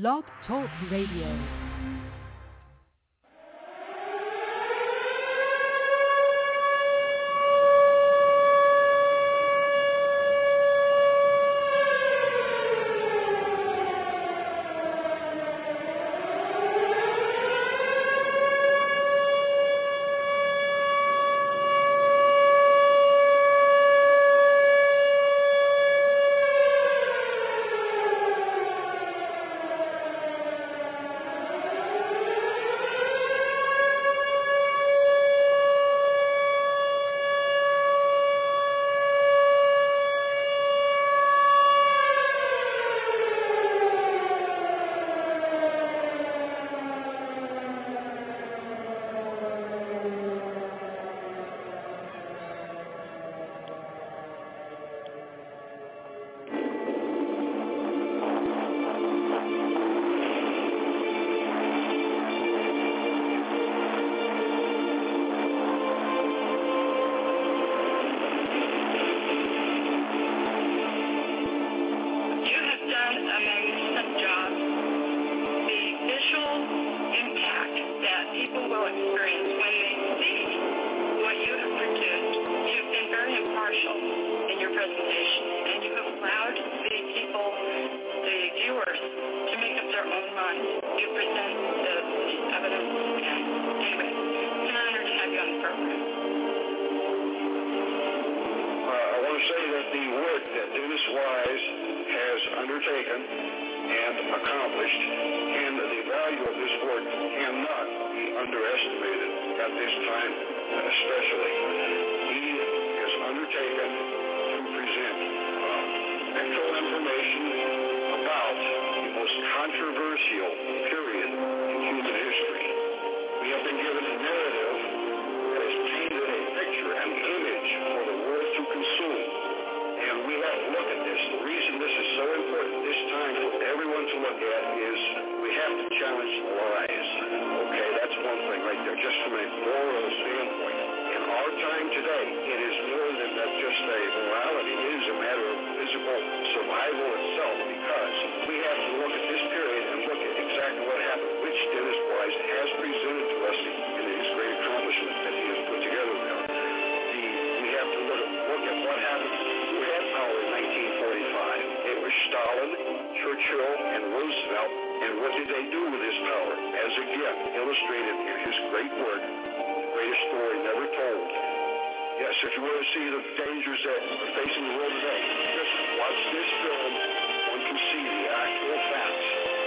Blog Talk Radio. Churchill and Roosevelt, and what did they do with this power? As a gift, illustrated in his great work, greatest story never told. Yes, if you want to see the dangers that are facing the world today, just watch this film. One can see the actual facts.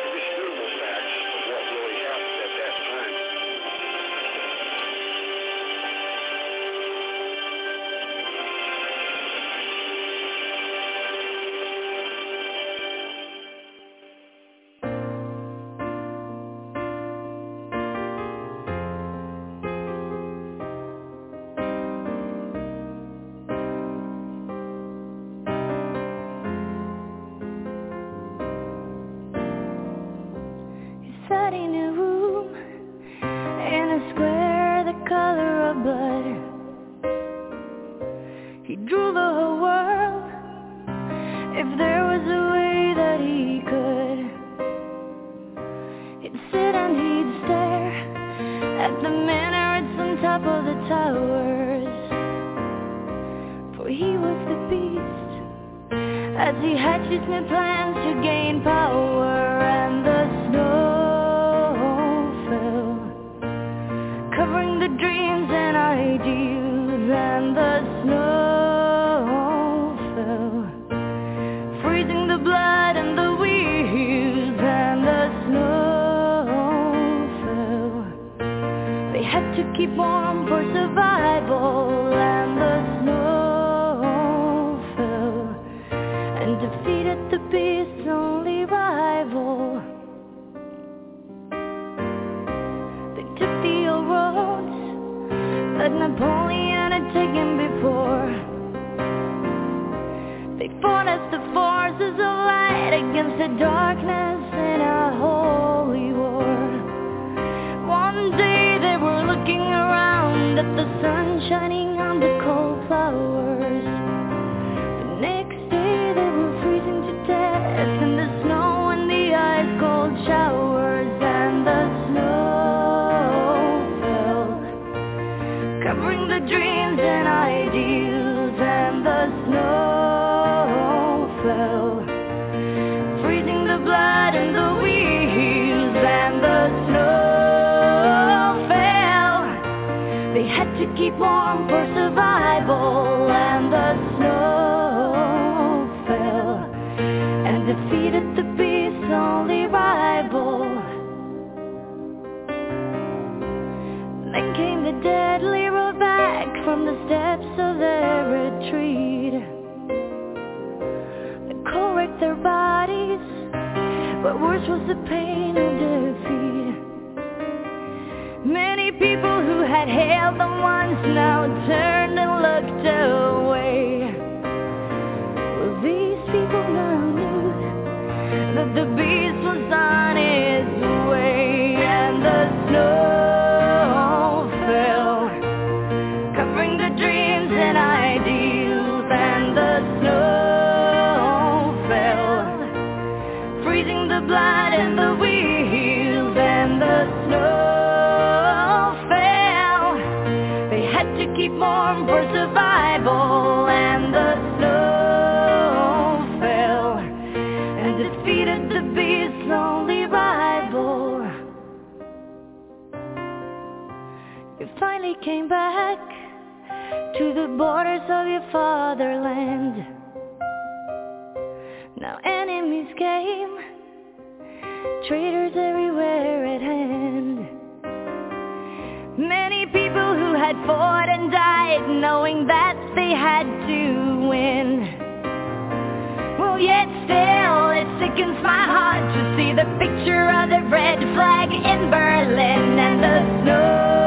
Keep warm for borders of your fatherland. Now enemies came, traitors everywhere at hand. Many people who had fought and died knowing that they had to win. Well, yet still, it sickens my heart to see the picture of the red flag in Berlin and the snow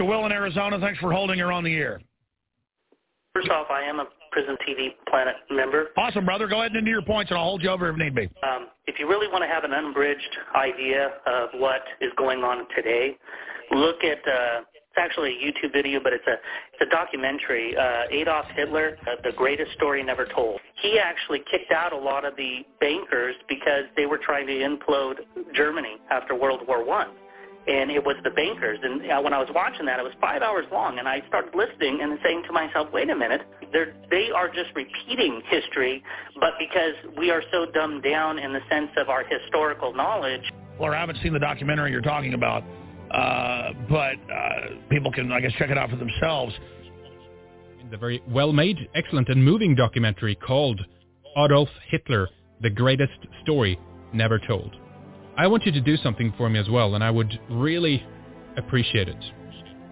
to Will in Arizona. Thanks for holding her on the air. First off, I am a Prison TV Planet member. Awesome, brother. Go ahead and into your points, and I'll hold you over if need be. Um, if you really want to have an unbridged idea of what is going on today, look at uh, it's actually a YouTube video, but it's a it's a documentary. Uh, Adolf Hitler, uh, the greatest story never told. He actually kicked out a lot of the bankers because they were trying to implode Germany after World War One and it was the bankers. And uh, when I was watching that, it was five hours long, and I started listening and saying to myself, "Wait a minute, they're, they are just repeating history, but because we are so dumbed down in the sense of our historical knowledge." Or I haven't seen the documentary you're talking about, uh, but uh, people can, I guess, check it out for themselves. The very well-made, excellent, and moving documentary called Adolf Hitler: The Greatest Story Never Told. I want you to do something for me as well, and I would really appreciate it.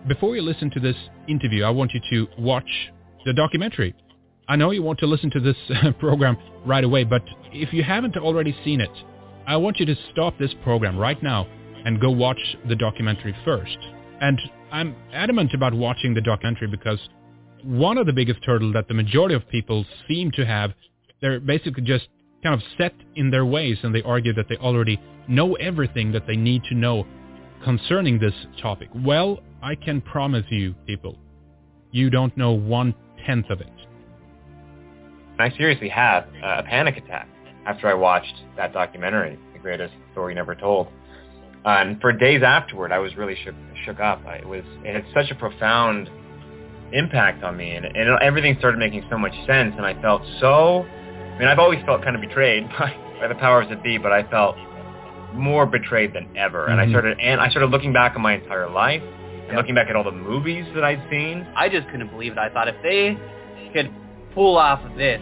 Before you listen to this interview, I want you to watch the documentary. I know you want to listen to this program right away, but if you haven't already seen it, I want you to stop this program right now and go watch the documentary first. And I'm adamant about watching the documentary because one of the biggest hurdles that the majority of people seem to have, they're basically just kind of set in their ways and they argue that they already know everything that they need to know concerning this topic. Well, I can promise you, people, you don't know one-tenth of it. I seriously had a panic attack after I watched that documentary, The Greatest Story Never Told. And for days afterward, I was really shook, shook up. I, it was it had such a profound impact on me, and, and everything started making so much sense. And I felt so. I mean, I've always felt kind of betrayed by, by the powers that be, but I felt more betrayed than ever. And Mm-hmm. I started and I started looking back on my entire life and looking back at all the movies that I'd seen. I just couldn't believe it. I thought if they could pull off this,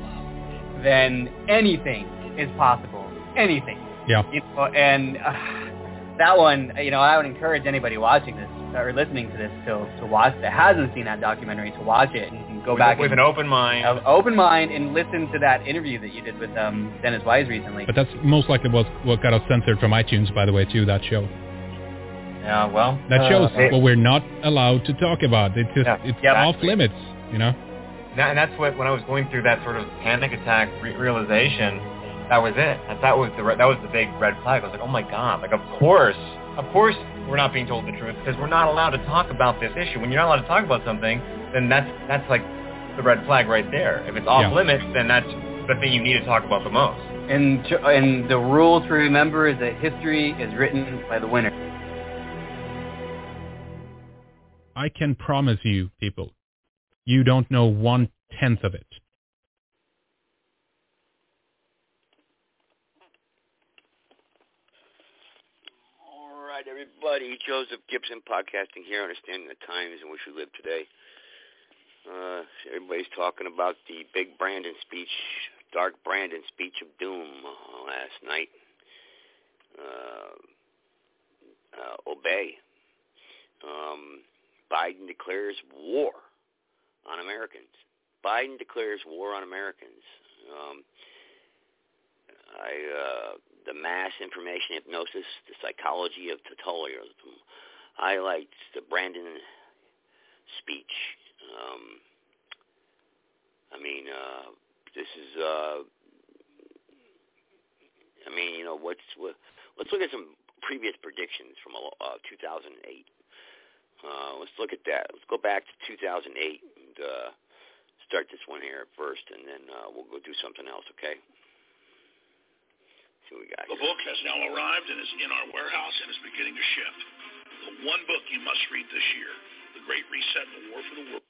then anything is possible. Anything. Yeah. You know, and uh, that one, you know, I would encourage anybody watching this or listening to this to to watch that hasn't seen that documentary to watch it and, and go with, back with and, an open mind. uh, open mind and listen to that interview that you did with um, Dennis Wise recently. But that's most likely what, what got us censored from iTunes, by the way, too, that show. Yeah, well, That uh, shows it- what we're not allowed to talk about. It's just, Yeah. it's Yeah, off actually. limits, you know? and that's what when I was going through that sort of panic attack re- realization, that was it. That, that was the re- that was the big red flag. I was like, oh my god, like of course, of course we're not being told the truth because we're not allowed to talk about this issue. When you're not allowed to talk about something, then that's that's like the red flag right there. If it's off Yeah. limits, then that's the thing you need to talk about the most. And to, and the rule to remember is that history is written by the winner. I can promise you, people, you don't know one tenth of it. All right, everybody. Joseph Gibson podcasting here, understanding the times in which we live today. Uh, everybody's talking about the big Brandon speech, dark Brandon speech of doom uh, last night. Uh, uh, obey. Um, Biden declares war on Americans. Biden declares war on Americans. Um, I, uh, the mass information hypnosis, the psychology of totalitarianism, highlights the Brandon speech. Um, I mean, uh, this is, uh, I mean, you know, what's, what, let's look at some previous predictions from uh, 2008. Uh, let's look at that. Let's go back to 2008 and uh, start this one here first, and then uh, we'll go do something else, okay? See what we got The here. book has now arrived and is in our warehouse and is beginning to ship. The one book you must read this year, The Great Reset and the War for the World.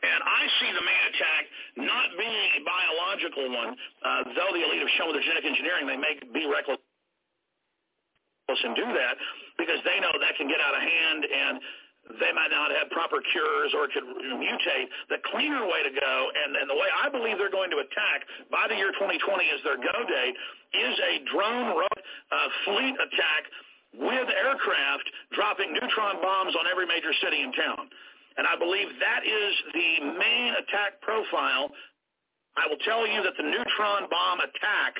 And I see the main attack not being a biological one, uh, though the elite have shown with their genetic engineering they may be reckless and do that because they know that can get out of hand and they might not have proper cures or could mutate. The cleaner way to go, and, and the way I believe they're going to attack by the year 2020 as their go date, is a drone ro- uh, fleet attack with aircraft dropping neutron bombs on every major city in town. And I believe that is the main attack profile. I will tell you that the neutron bomb attack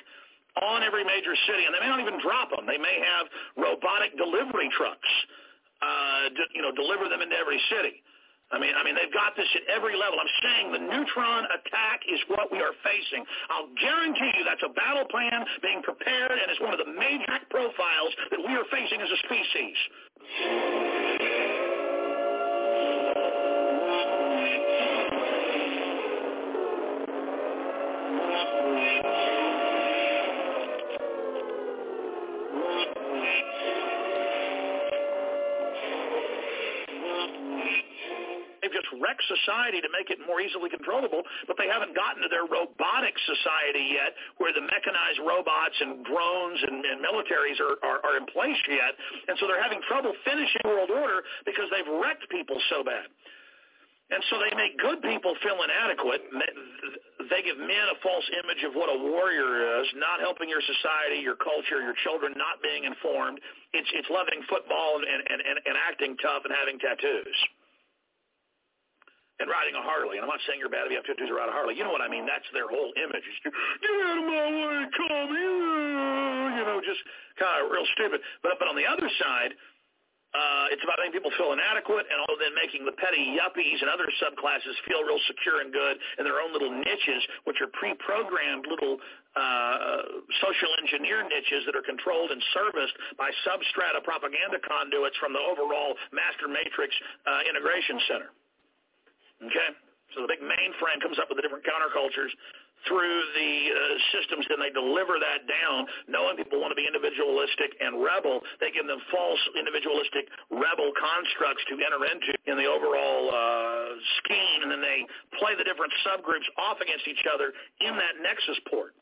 on every major city, and they may not even drop them. They may have robotic delivery trucks, uh, you know, deliver them into every city. I mean, I mean, they've got this at every level. I'm saying the neutron attack is what we are facing. I'll guarantee you that's a battle plan being prepared, and it's one of the major profiles that we are facing as a species. Wrecked society to make it more easily controllable, but they haven't gotten to their robotic society yet, where the mechanized robots and drones and, and militaries are, are, are in place yet. And so they're having trouble finishing world order because they've wrecked people so bad. And so they make good people feel inadequate. They give men a false image of what a warrior is, not helping your society, your culture, your children not being informed. It's, it's loving football and, and, and, and acting tough and having tattoos and riding a Harley. And I'm not saying you're bad if you have tattoos or ride a Harley. You know what I mean? That's their whole image. It's, Get out of my way, call me. You know, just kind of real stupid. But but on the other side, uh, it's about making people feel inadequate and all then making the petty yuppies and other subclasses feel real secure and good in their own little niches, which are pre-programmed little uh, social engineer niches that are controlled and serviced by substrata propaganda conduits from the overall master matrix uh, integration center. Okay? So the big mainframe comes up with the different countercultures through the uh, systems, and they deliver that down, knowing people want to be individualistic and rebel. They give them false individualistic rebel constructs to enter into in the overall uh, scheme, and then they play the different subgroups off against each other in that nexus port.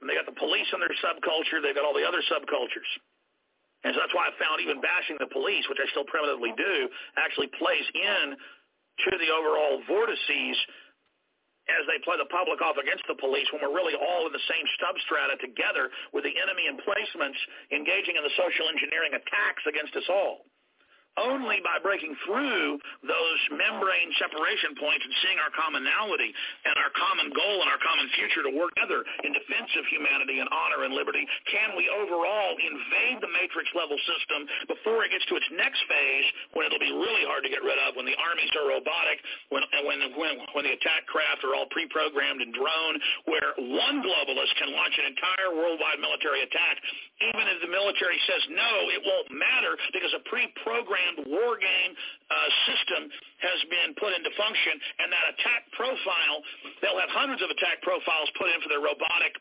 And they got the police in their subculture. They've got all the other subcultures. And so that's why I found even bashing the police, which I still primitively do, actually plays in to the overall vortices as they play the public off against the police when we're really all in the same substrata together with the enemy emplacements engaging in the social engineering attacks against us all. Only by breaking through those membrane separation points and seeing our commonality and our common goal and our common future to work together in defense of humanity and honor and liberty can we overall invade the matrix level system before it gets to its next phase when it'll be really hard to get rid of when the armies are robotic when, when when when the attack craft are all pre-programmed and drone, where one globalist can launch an entire worldwide military attack, even if the military says no, it won't matter because a pre-programmed war game uh, system has been put into function, and that attack profile, they'll have hundreds of attack profiles put in for their robotic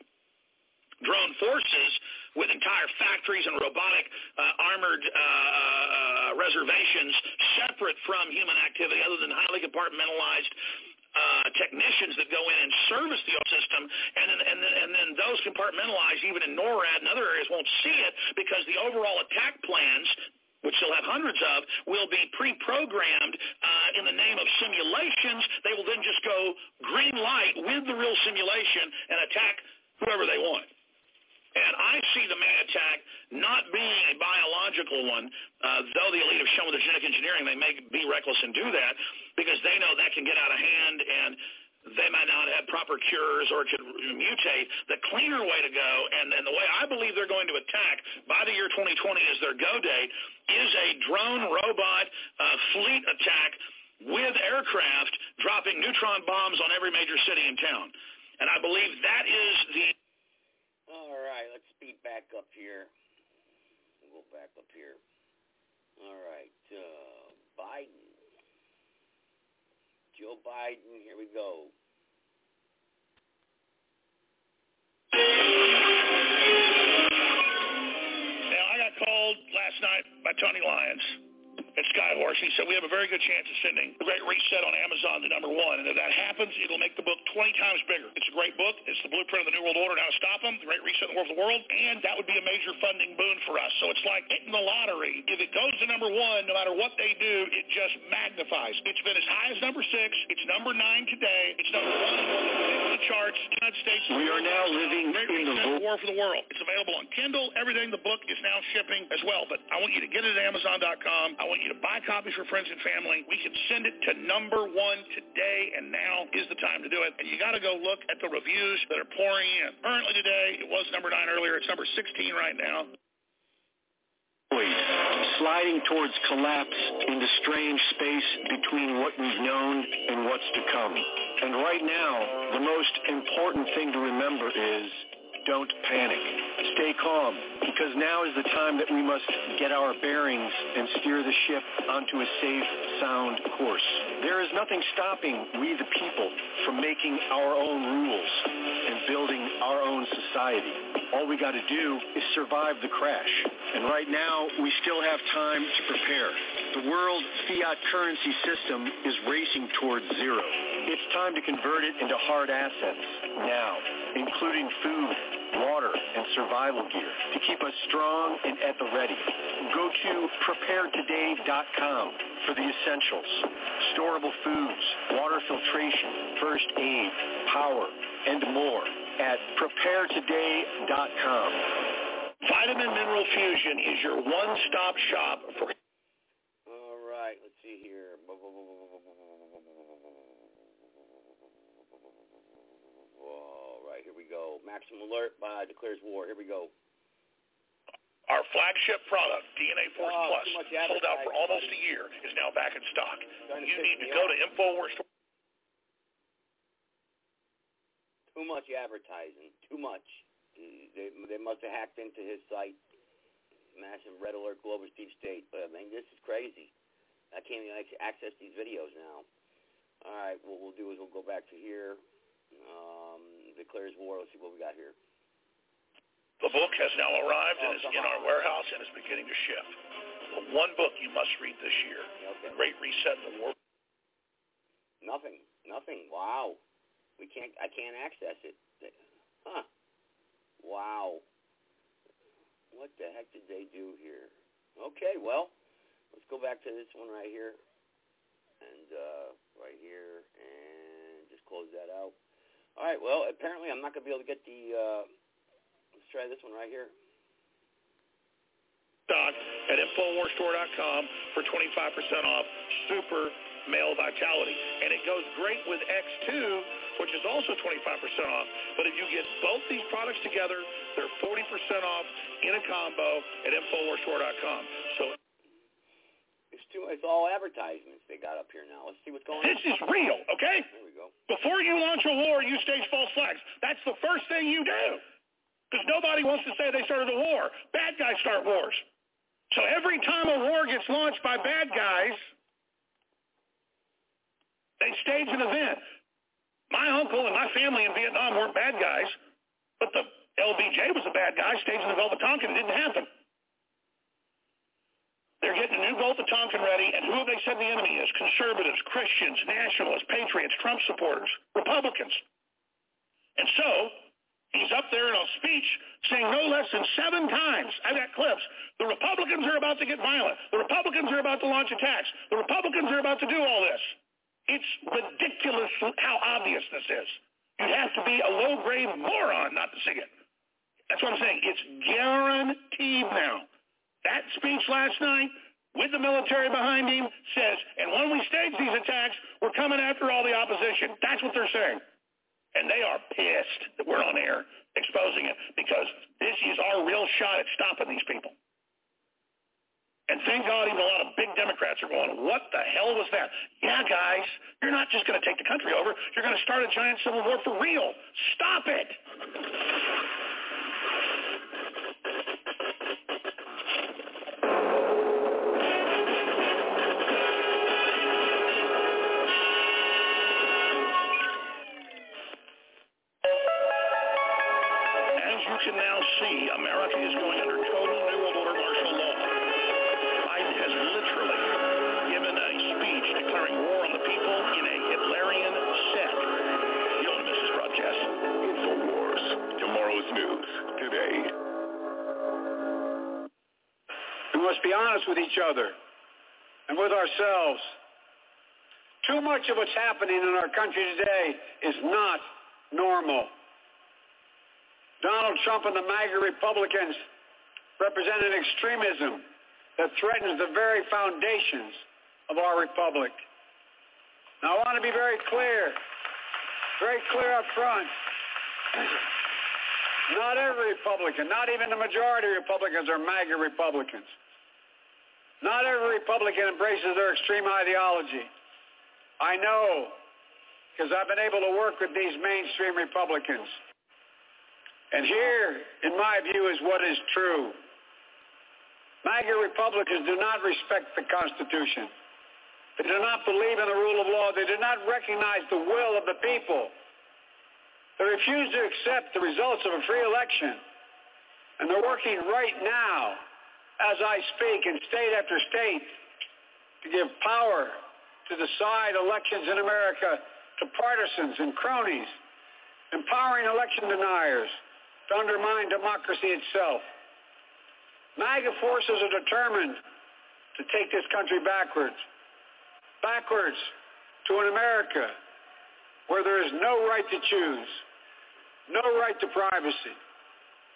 drone forces with entire factories and robotic uh, armored uh, uh, reservations separate from human activity other than highly compartmentalized uh, technicians that go in and service the system, and then, and, then, and then those compartmentalized, even in NORAD and other areas, won't see it because the overall attack plans which they'll have hundreds of, will be pre-programmed uh, in the name of simulations. They will then just go green light with the real simulation and attack whoever they want. And I see the May attack not being a biological one, uh, though the elite have shown with the genetic engineering they may be reckless and do that because they know that can get out of hand and they might not have proper cures or it could mutate. The cleaner way to go, and, and the way I believe they're going to attack by the year 2020 as their go date, is a drone robot uh, fleet attack with aircraft dropping neutron bombs on every major city and town. And I believe that is the all right, let's speed back up here. We'll go back up here. All right, uh, Biden. Joe Biden, here we go. Now, I got called last night by Tony Lyons at Skyhorse. He said, we have a very good chance of sending The Great Reset on Amazon to number one. And if that happens, it'll make the book 20 times bigger. It's a great book. It's the blueprint of the New World Order and how to stop them, The Great Reset in the War of the World. And that would be a major funding boon for us. So it's like hitting the lottery. If it goes to number one, no matter what they do, it just magnifies. It's been as high as number six. It's number nine today. It's number one in the charts. United States. We are now living Great in the Reset, War for the World. It's available on Kindle. Everything. The book is now shipping as well. But I want you to get it at Amazon.com. I want you to buy copies for friends and family. We can send it to number one today, and now is the time to do it. And you got to go look at the reviews that are pouring in. Currently today, it was number nine earlier. It's number 16 right now. Sliding towards collapse into strange space between what we've known and what's to come. And right now, the most important thing to remember is don't panic. Stay calm, because now is the time that we must get our bearings and steer the ship onto a safe, sound course. There is nothing stopping we the people from making our own rules and building our own society. All we got to do is survive the crash. And right now, we still have time to prepare. The world fiat currency system is racing towards zero. It's time to convert it into hard assets now, including food, water, and survival gear to keep us strong and at the ready. Go to preparetoday.com for the essentials. Storable foods, water filtration, first aid, power, and more at preparetoday.com. Vitamin Mineral Fusion is your one-stop shop for All right, let's see here. All right, here we go. Maximum Alert by declares war. Here we go. Our flagship product, DNA Force Oh, Plus, sold out for almost a year, is now back in stock. You need to go to Infowars. Too much advertising. Too much. They, they must have hacked into his site. Massive red alert global deep state. But I mean, this is crazy. I can't even access these videos now. All right, what we'll do is we'll go back to here. Um, declares war. Let's see what we got here. The book has now arrived and Oh, is come in our warehouse and is beginning to ship. The one book you must read this year, Okay. The Great Reset in the War. Nothing. Nothing. Wow. We can't. I can't access it. Huh. Wow. What the heck did they do here? Okay. Well, let's go back to this one right here, and uh, right here, and just close that out. All right. Well, apparently I'm not gonna be able to get the. Uh, let's try this one right here. stock at InfoWarsStore.com for 25% off Super Male Vitality. And it goes great with X2, which is also 25% off. But if you get both these products together, they're 40% off in a combo at InfoWarsStore.com. So too. It's all advertisements they got up here now. Let's see what's going on. This is real, okay? There we go. Before you launch a war, you stage false flags. That's the first thing you do. Because nobody wants to say they started a war. Bad guys start wars. So every time a war gets launched by bad guys, they stage an event. My uncle and my family in Vietnam weren't bad guys, but the LBJ was a bad guy staging the of Tonkin. It didn't happen. They're getting a new Gulf of Tonkin ready, and who have they said the enemy is? Conservatives, Christians, nationalists, patriots, Trump supporters, Republicans. And so he's up there in a speech saying no less than seven times, I've got clips, the Republicans are about to get violent. The Republicans are about to launch attacks. The Republicans are about to do all this. It's ridiculous how obvious this is. You'd have to be a low-grade moron not to see it. That's what I'm saying. It's guaranteed now. That speech last night with the military behind him says, and when we stage these attacks, we're coming after all the opposition. That's what they're saying. And they are pissed that we're on air exposing it because this is our real shot at stopping these people. And thank God even a lot of big Democrats are going, what the hell was that? Yeah, guys, you're not just going to take the country over. You're going to start a giant civil war for real. Stop it. Ourselves. Too much of what's happening in our country today is not normal. Donald Trump and the MAGA Republicans represent an extremism that threatens the very foundations of our republic. Now, I want to be very clear, very clear up front. Not every Republican, not even the majority of Republicans are MAGA Republicans. Not every Republican embraces their extreme ideology. I know because I've been able to work with these mainstream Republicans. And here, in my view, is what is true. MAGA Republicans do not respect the Constitution. They do not believe in the rule of law. They do not recognize the will of the people. They refuse to accept the results of a free election. And they're working right now, as I speak, in state after state, to give power to decide elections in America to partisans and cronies, empowering election deniers to undermine democracy itself. MAGA forces are determined to take this country backwards, backwards to an America where there is no right to choose, no right to privacy,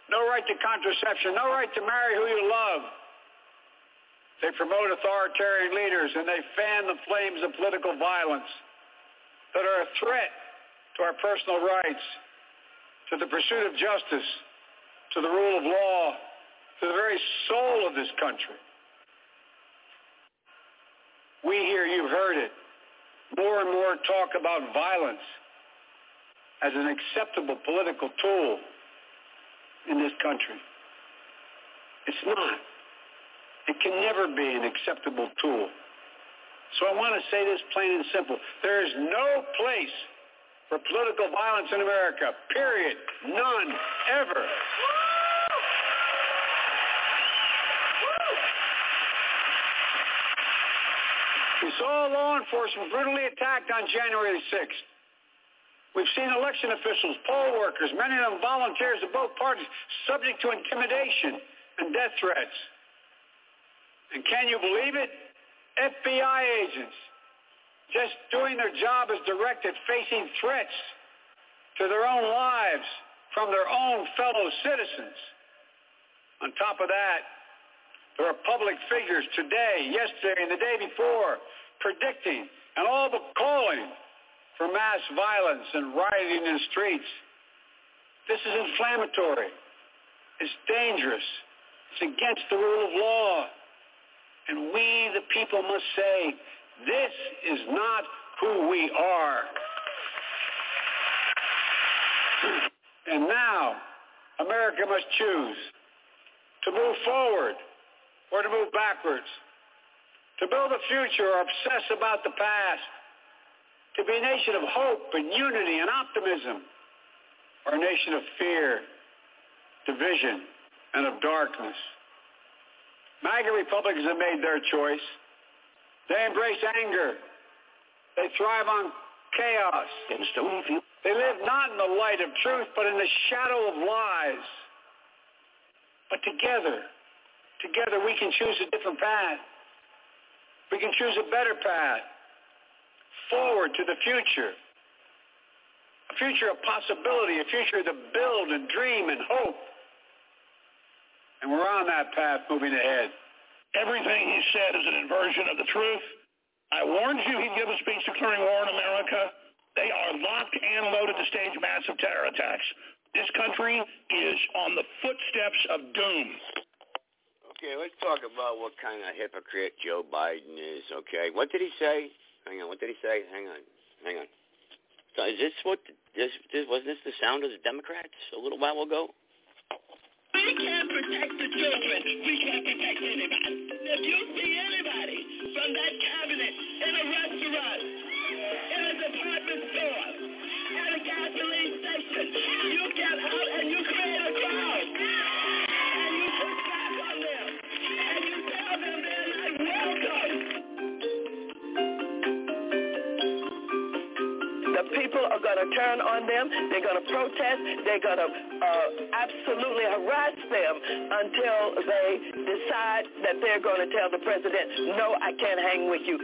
no right to contraception, no right to marry who you love. They promote authoritarian leaders and they fan the flames of political violence that are a threat to our personal rights, to the pursuit of justice, to the rule of law, to the very soul of this country. We hear, you've heard it, more and more talk about violence as an acceptable political tool in this country. It's not. It can never be an acceptable tool. So I want to say this plain and simple. There is no place for political violence in America, period. None, ever. We saw law enforcement brutally attacked on January 6th. We've seen election officials, poll workers, many of them volunteers of both parties, subject to intimidation and death threats. And can you believe it? FBI agents just doing their job as directed, facing threats to their own lives from their own fellow citizens. On top of that, there are public figures today, yesterday, and the day before predicting and all but calling for mass violence and rioting in the streets. This is inflammatory. It's dangerous. It's against the rule of law. And we, the people, must say, this is not who we are. And now, America must choose to move forward or to move backwards, to build a future or obsess about the past, to be a nation of hope and unity and optimism, or a nation of fear, division, and of darkness. MAGA Republicans have made their choice. They embrace anger. They thrive on chaos. They live not in the light of truth, but in the shadow of lies. But together, together we can choose a different path. We can choose a better path. Forward to the future. A future of possibility, a future to build and dream and hope. And we're on that path moving ahead. Everything he said is an inversion of the truth. I warned you he'd give a speech declaring war on America. They are locked and loaded to stage massive terror attacks. This country is on the footsteps of doom. Okay, let's talk about what kind of hypocrite Joe Biden is. Okay, what did he say? Hang on, what did he say? Hang on, hang on. So is this what this, this wasn't this the sound of the Democrats a little while ago? We can't protect the children. We can't protect anybody. If you see anybody from that cabinet in a restaurant, in a department store, at a gasoline station, you get out and you people are going to turn on them. They're going to protest. They're going to uh, absolutely harass them until they decide that they're going to tell the president, no, I can't hang with you.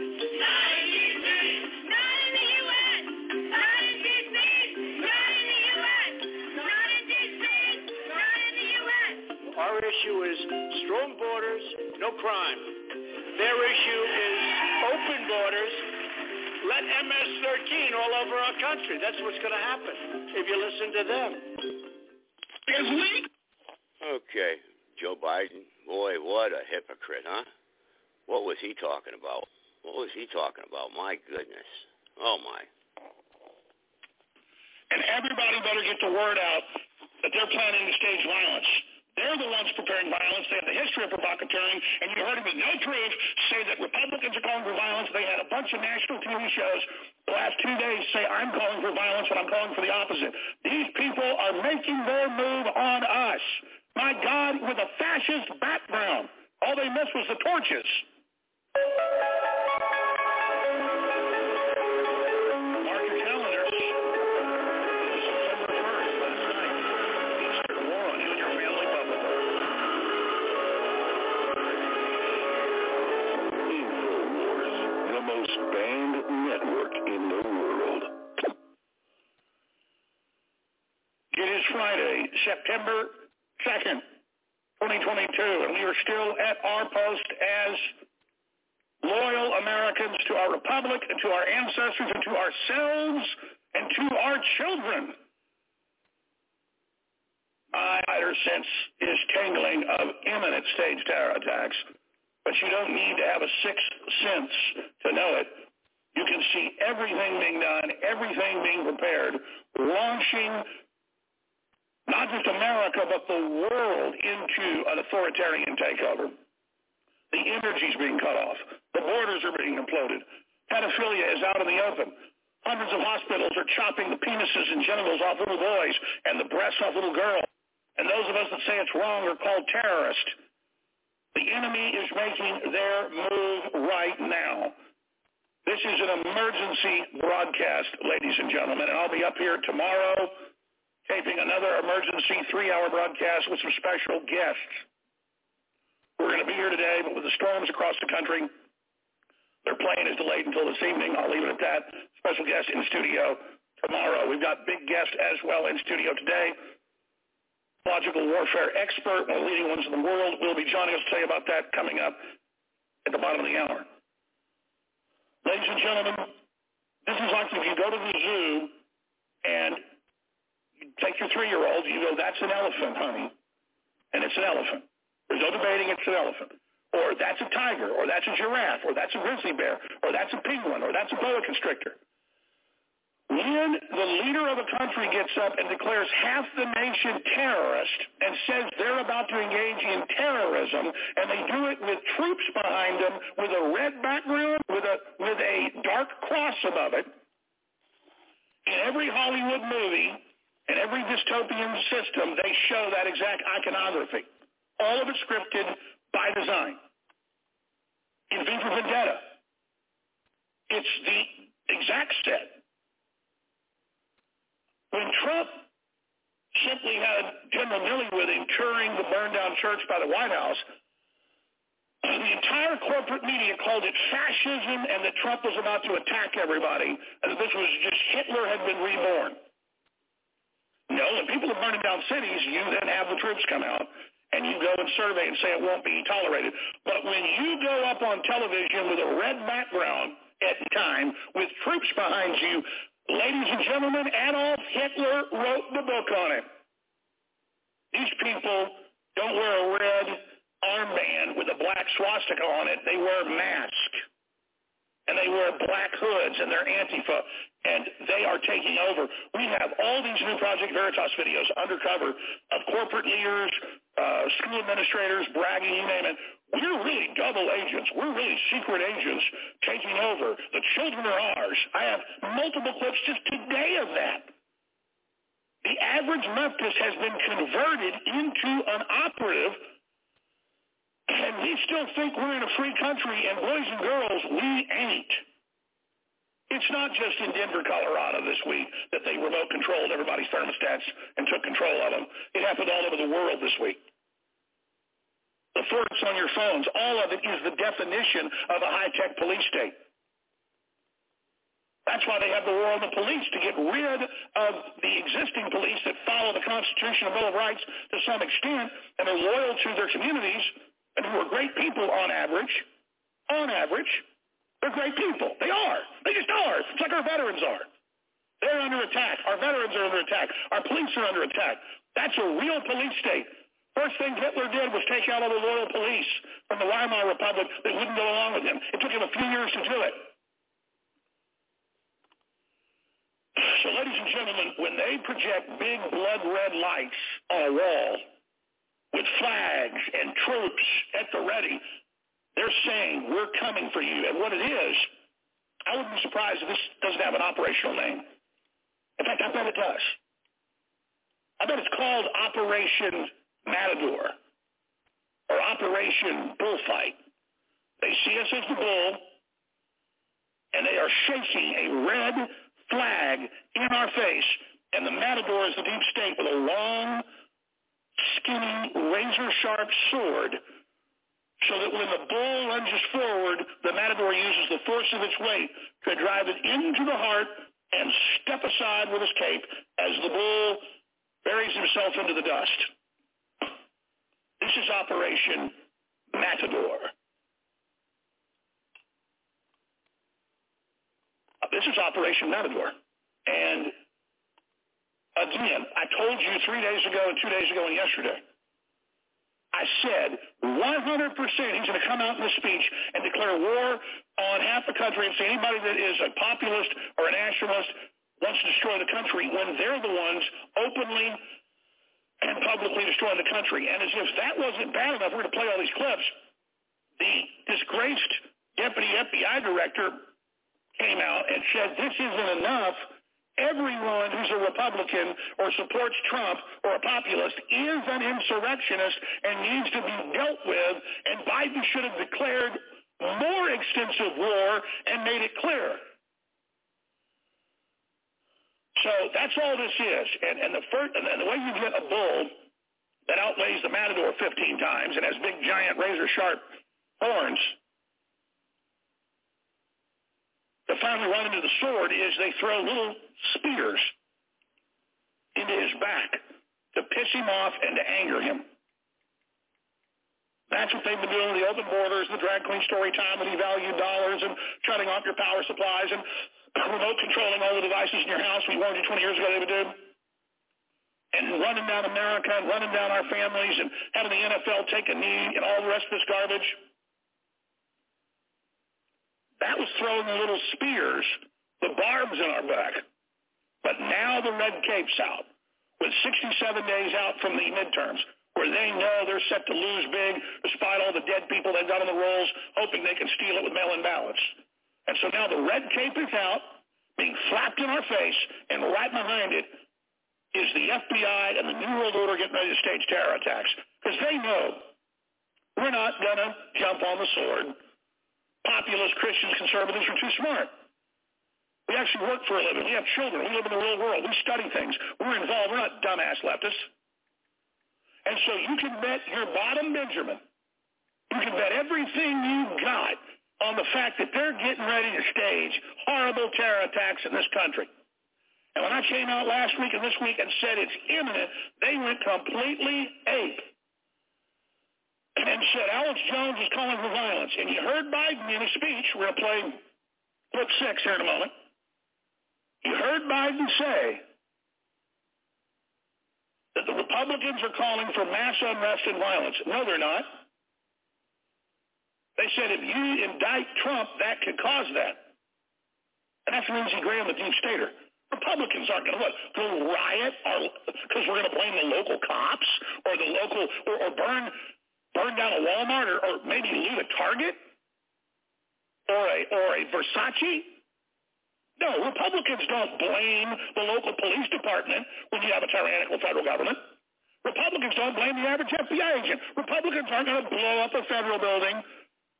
Our issue is strong borders, no crime. Their issue is open borders. Let MS-13 all over our country. That's what's going to happen if you listen to them. Okay, Joe Biden. Boy, what a hypocrite, huh? What was he talking about? What was he talking about? My goodness. Oh, my. And everybody better get the word out that they're planning to stage violence. They're the ones preparing violence. They have the history of provocateuring, and you heard him with no proof say that Republicans are calling for violence. They had a bunch of national TV shows the last two days say, I'm calling for violence when I'm calling for the opposite. These people are making their move on us. My God, with a fascist background. All they missed was the torches. September 2nd, 2022, and we are still at our post as loyal Americans to our republic and to our ancestors and to ourselves and to our children. My higher sense is tingling of imminent stage terror attacks, but you don't need to have a sixth sense to know it. You can see everything being done, everything being prepared, launching not just America, but the world into an authoritarian takeover. The energy is being cut off. The borders are being imploded. Pedophilia is out in the open. Hundreds of hospitals are chopping the penises and genitals off little boys and the breasts off little girls. And those of us that say it's wrong are called terrorists. The enemy is making their move right now. This is an emergency broadcast, ladies and gentlemen, and I'll be up here tomorrow taping another emergency three-hour broadcast with some special guests. We're going to be here today, but with the storms across the country, their plane is delayed until this evening. I'll leave it at that. Special guest in studio tomorrow. We've got big guests as well in studio today. Logical warfare expert, one of the leading ones in the world, will be joining us to tell you about that coming up at the bottom of the hour. Ladies and gentlemen, this is like if you go to the zoo and take your three-year-old, you go, that's an elephant, honey. And it's an elephant. There's no debating it's an elephant. or that's a tiger, or that's a giraffe, or that's a grizzly bear, or that's a penguin, or that's a boa constrictor. When the leader of a country gets up and declares half the nation terrorist and says they're about to engage in terrorism, and they do it with troops behind them, with a red background, with a with a dark cross above it, in every Hollywood movie and every dystopian system, they show that exact iconography. All of it scripted by design. In V for Vendetta, it's the exact set when Trump simply had General Milley with him touring the burned down church by the White House, the entire corporate media called it fascism and that Trump was about to attack everybody and that this was just Hitler had been reborn. No, when people are burning down cities, you then have the troops come out and you go and survey and say it won't be tolerated. But when you go up on television with a red background at the time with troops behind you, Ladies and gentlemen, Adolf Hitler wrote the book on it. These people don't wear a red armband with a black swastika on it. They wear masks. And they wear black hoods and they're Antifa. And they are taking over. We have all these new Project Veritas videos undercover of corporate leaders, uh, school administrators bragging, you name it. We're really double agents. We're really secret agents taking over. The children are ours. I have multiple clips just today of that. The average leftist has been converted into an operative, and we still think we're in a free country, and boys and girls, we ain't. It's not just in Denver, Colorado this week that they remote controlled everybody's thermostats and took control of them. It happened all over the world this week the forts on your phones, all of it is the definition of a high-tech police state. That's why they have the war on the police, to get rid of the existing police that follow the Constitution and Bill of Rights to some extent and are loyal to their communities and who are great people on average. On average, they're great people. They are. They just are. It's like our veterans are. They're under attack. Our veterans are under attack. Our police are under attack. That's a real police state. First thing Hitler did was take out all the loyal police from the Weimar Republic that wouldn't go along with him. It took him a few years to do it. So, ladies and gentlemen, when they project big blood red lights on a wall with flags and troops at the ready, they're saying, we're coming for you. And what it is, I wouldn't be surprised if this doesn't have an operational name. In fact, I bet it does. I bet it's called Operation Matador or Operation Bullfight. They see us as the bull, and they are shaking a red flag in our face, and the Matador is the deep state with a long, skinny, razor-sharp sword so that when the bull lunges forward, the matador uses the force of its weight to drive it into the heart and step aside with his cape as the bull buries himself into the dust. This is Operation Matador. Uh, this is Operation Matador. And again, I told you three days ago and two days ago and yesterday, I said 100% he's going to come out in the speech and declare war on half the country and say anybody that is a populist or a nationalist wants to destroy the country when they're the ones openly and publicly destroying the country. And as if that wasn't bad enough, we're going to play all these clips. The disgraced deputy FBI director came out and said this isn't enough. Everyone who's a Republican or supports Trump or a populist is an insurrectionist and needs to be dealt with, and Biden should have declared more extensive war and made it clear. So that's all this is. And, and, the, first, and the way you get a bull that outweighs the matador 15 times and has big, giant, razor-sharp horns to finally run into the sword is they throw little spears into his back to piss him off and to anger him. That's what they've been doing with the open borders, the drag queen story time, the devalued dollars, and shutting off your power supplies. And remote controlling all the devices in your house we warned you 20 years ago they would do? And running down America and running down our families and having the NFL take a knee and all the rest of this garbage. That was throwing the little spears, the barbs in our back. But now the red cape's out with 67 days out from the midterms where they know they're set to lose big despite all the dead people they've got on the rolls, hoping they can steal it with mail-in ballots. And so now the red cape is out, being flapped in our face, and right behind it is the FBI and the New World Order getting ready to stage terror attacks. Because they know we're not going to jump on the sword. Populist Christians, conservatives are too smart. We actually work for a living. We have children. We live in the real world. We study things. We're involved. We're not dumbass leftists. And so you can bet your bottom Benjamin, you can bet everything you've got on the fact that they're getting ready to stage horrible terror attacks in this country. And when I came out last week and this week and said it's imminent, they went completely ape and said Alex Jones is calling for violence. And you heard Biden in his speech. We're going to play clip six here in a moment. You heard Biden say that the Republicans are calling for mass unrest and violence. No, they're not. They said if you indict Trump, that could cause that. And that's Lindsey Graham, the deep stater. Republicans aren't going to what go riot because we're going to blame the local cops or the local or, or burn burn down a Walmart or, or maybe loot a Target or a or a Versace. No, Republicans don't blame the local police department when you have a tyrannical federal government. Republicans don't blame the average FBI agent. Republicans aren't going to blow up a federal building,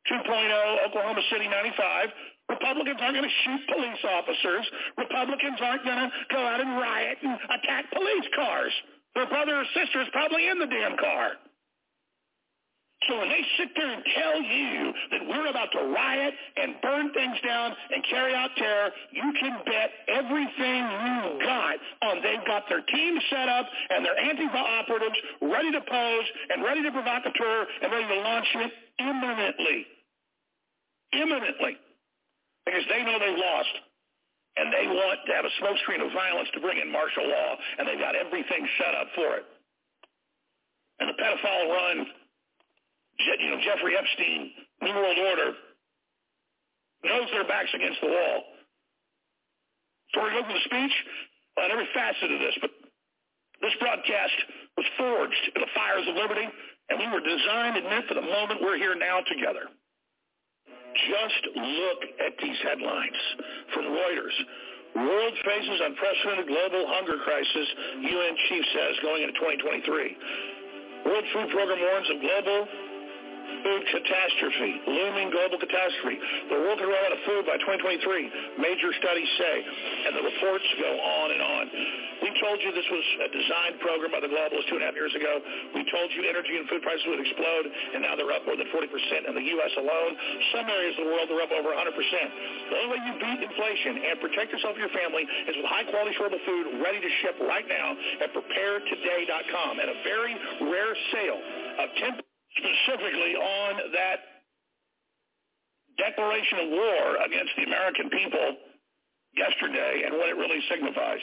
2.0 Oklahoma City 95. Republicans aren't going to shoot police officers. Republicans aren't going to go out and riot and attack police cars. Their brother or sister is probably in the damn car. So when they sit there and tell you that we're about to riot and burn things down and carry out terror, you can bet everything you got on they've got their team set up and their Antifa operatives ready to pose and ready to provocateur and ready to launch it imminently. Imminently. Because they know they've lost. And they want to have a smokescreen of violence to bring in martial law, and they've got everything set up for it. And the pedophile run you know, Jeffrey Epstein, New World Order, knows their backs against the wall. So we're going to the speech on every facet of this, but this broadcast was forged in the fires of liberty, and we were designed and meant for the moment we're here now together. Just look at these headlines from Reuters. World faces unprecedented global hunger crisis, UN chief says, going into 2023. World Food Program warns of global catastrophe, looming global catastrophe. The world could run out of food by 2023, major studies say, and the reports go on and on. We told you this was a designed program by the globalists two and a half years ago. We told you energy and food prices would explode, and now they're up more than 40% in the U.S. alone. Some areas of the world are up over 100%. The only way you beat inflation and protect yourself and your family is with high-quality, affordable food ready to ship right now at preparetoday.com at a very rare sale of 10 specifically on that declaration of war against the American people yesterday and what it really signifies.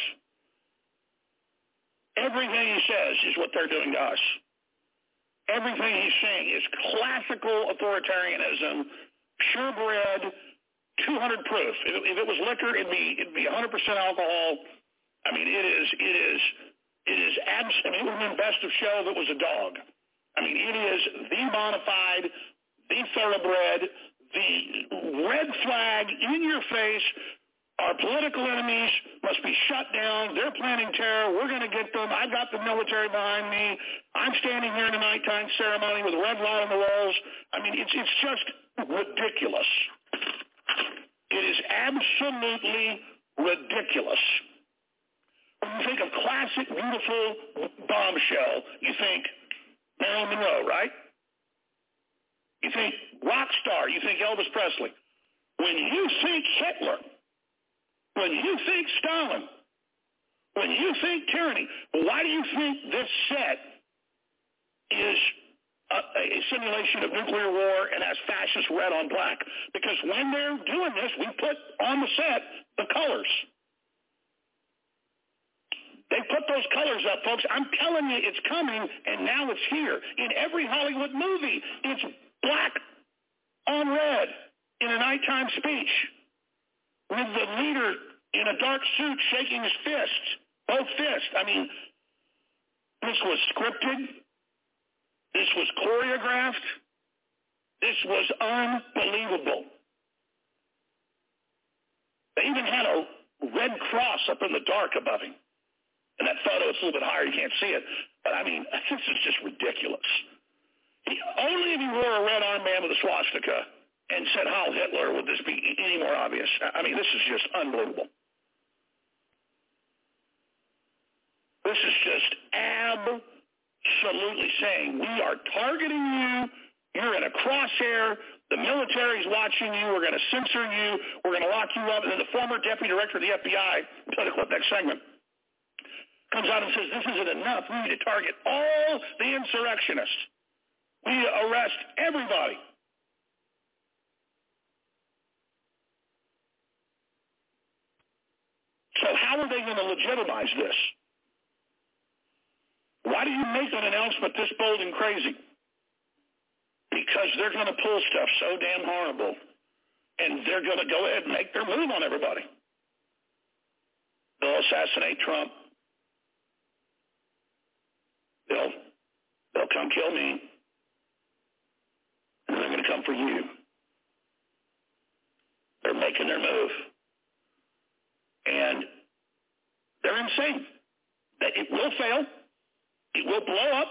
Everything he says is what they're doing to us. Everything he's saying is classical authoritarianism, purebred, 200 proof. If, it was liquor, it'd be it'd be 100% alcohol. I mean, it is it is it is abs. I mean, it best of show if it was a dog. I mean, it is the fide, the thoroughbred, the red flag in your face. Our political enemies must be shut down. They're planning terror. We're going to get them. I got the military behind me. I'm standing here in a nighttime ceremony with red light on the walls. I mean, it's it's just ridiculous. It is absolutely ridiculous. When you think of classic, beautiful bombshell, you think Marilyn Monroe, right? You think rock star, you think Elvis Presley. When you think Hitler, when you think Stalin, when you think tyranny, why do you think this set is a, a simulation of nuclear war and has fascist red on black? Because when they're doing this, we put on the set the colors. They put those colors up, folks. I'm telling you, it's coming, and now it's here. In every Hollywood movie, it's black on red. in a nighttime speech with the leader in a dark suit shaking his fist, both fists. I mean, this was scripted. This was choreographed. This was unbelievable. They even had a red cross up in the dark above him. And that photo is a little bit higher. You can't see it. But I mean, this is just ridiculous. He, only if he wore a red armband with a swastika and said Heil Hitler would this be any more obvious. I mean, this is just unbelievable. This is just absolutely saying we are targeting you. You're in a crosshair. The military's watching you. We're going to censor you. We're going to lock you up. And then the former deputy director of the FBI, play the clip next segment, comes out and says, this isn't enough. We need to target all the insurrectionists. We need to arrest everybody. So how are they going to legitimize this? Why do you make an announcement this bold and crazy? Because they're going to pull stuff so damn horrible, and they're going to go ahead and make their move on everybody. They'll assassinate Trump. They'll they'll come kill me, and they're going to come for you. They're making their move, and they're insane. It will fail. It will blow up,